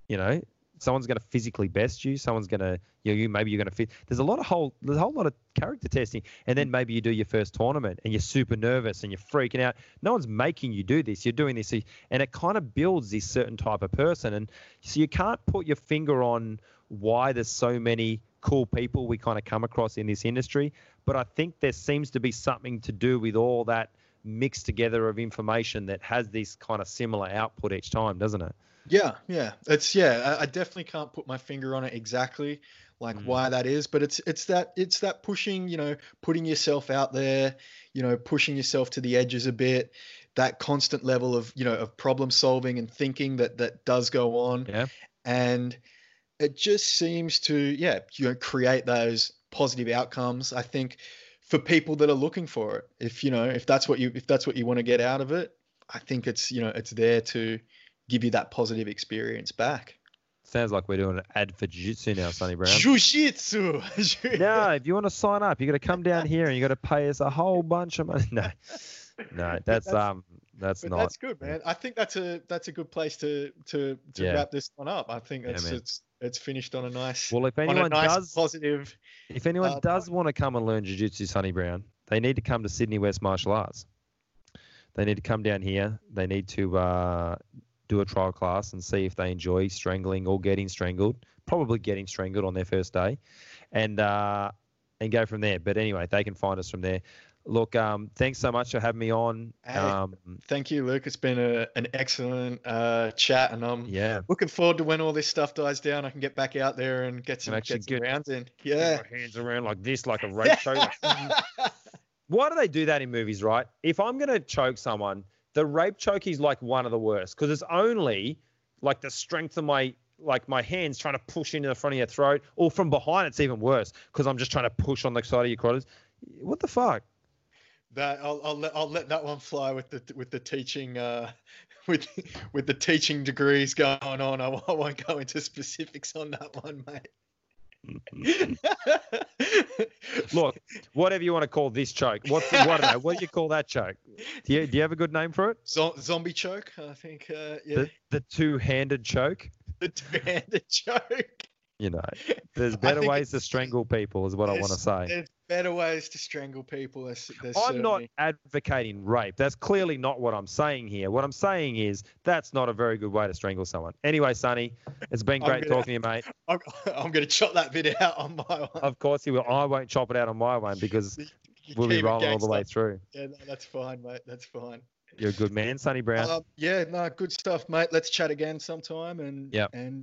you know, someone's going to physically best you. Someone's going to, you know, you maybe you're going to fit. There's a lot of whole, there's a whole lot of character testing, and then maybe you do your first tournament and you're super nervous and you're freaking out. No one's making you do this. You're doing this, and it kind of builds this certain type of person. And so you can't put your finger on why there's so many cool people we kind of come across in this industry, but I think there seems to be something to do with all that mixed together of information that has this kind of similar output each time, doesn't it? Yeah, yeah. It's yeah, I, I definitely can't put my finger on it exactly like mm. why that is, but it's it's that it's that pushing, you know, putting yourself out there, you know, pushing yourself to the edges a bit, that constant level of, you know, of problem solving and thinking that that does go on. Yeah. And it just seems to yeah you know create those positive outcomes. I think for people that are looking for it, if you know if that's what you if that's what you want to get out of it, I think it's you know it's there to give you that positive experience back. Sounds like we're doing an ad for jiu-jitsu now, Sonny Brown. Jiu-jitsu. [laughs] no, if you want to sign up, you got to come down here and you got to pay us a whole bunch of money. [laughs] No, no, [laughs] that's, That's- um, that's not. that's good, man. I think that's a that's a good place to to to Yeah. wrap this one up. I think Yeah, it's. It's finished on a nice Well, if anyone nice does, positive. if anyone uh, does want to come and learn jiu-jitsu, Sonny Brown, they need to come to Sydney West Martial Arts. They need to come down here. They need to uh, do a trial class and see if they enjoy strangling or getting strangled. Probably getting strangled on their first day, and uh, and go from there. But anyway, they can find us from there. Look, um, thanks so much for having me on. Hey. Um, Thank you, Luke. It's been a, an excellent uh, chat, and I'm yeah, looking forward to when all this stuff dies down. I can get back out there and get some, get some get- rounds in. Get Yeah. my hands around like this, like a rape choke. [laughs] [laughs] Why do they do that in movies, right? If I'm going to choke someone, the rape choke is like one of the worst because it's only like the strength of my like my hands trying to push into the front of your throat, or from behind it's even worse because I'm just trying to push on the side of your carotids. What the fuck? That I'll, I'll let I'll let that one fly with the with the teaching uh, [laughs] with with the teaching degrees going on. I, won't- I won't go into specifics on that one, mate. Look, whatever you want to call this choke, what, know, what do you call that choke? Do you, do you have a good name for it? Zo- zombie choke, I think. Uh, yeah, The, the two-handed choke. the two-handed [laughs] choke. You know, [laughs] there's better ways to strangle people, is what I want to say. There's better ways to strangle people. There's, there's I'm not advocating rape. That's clearly not what I'm saying here. What I'm saying is that's not a very good way to strangle someone. Anyway, Sonny, it's been great gonna- talking to you, mate. [laughs] I'm, I'm going to chop that bit out on my one. Of course you will. I won't chop it out on my one because You we'll be rolling all the way through. Yeah, no, that's fine, mate. That's fine. You're a good man, Sonny Brown. Um, yeah, no, good stuff, mate. Let's chat again sometime and yeah, and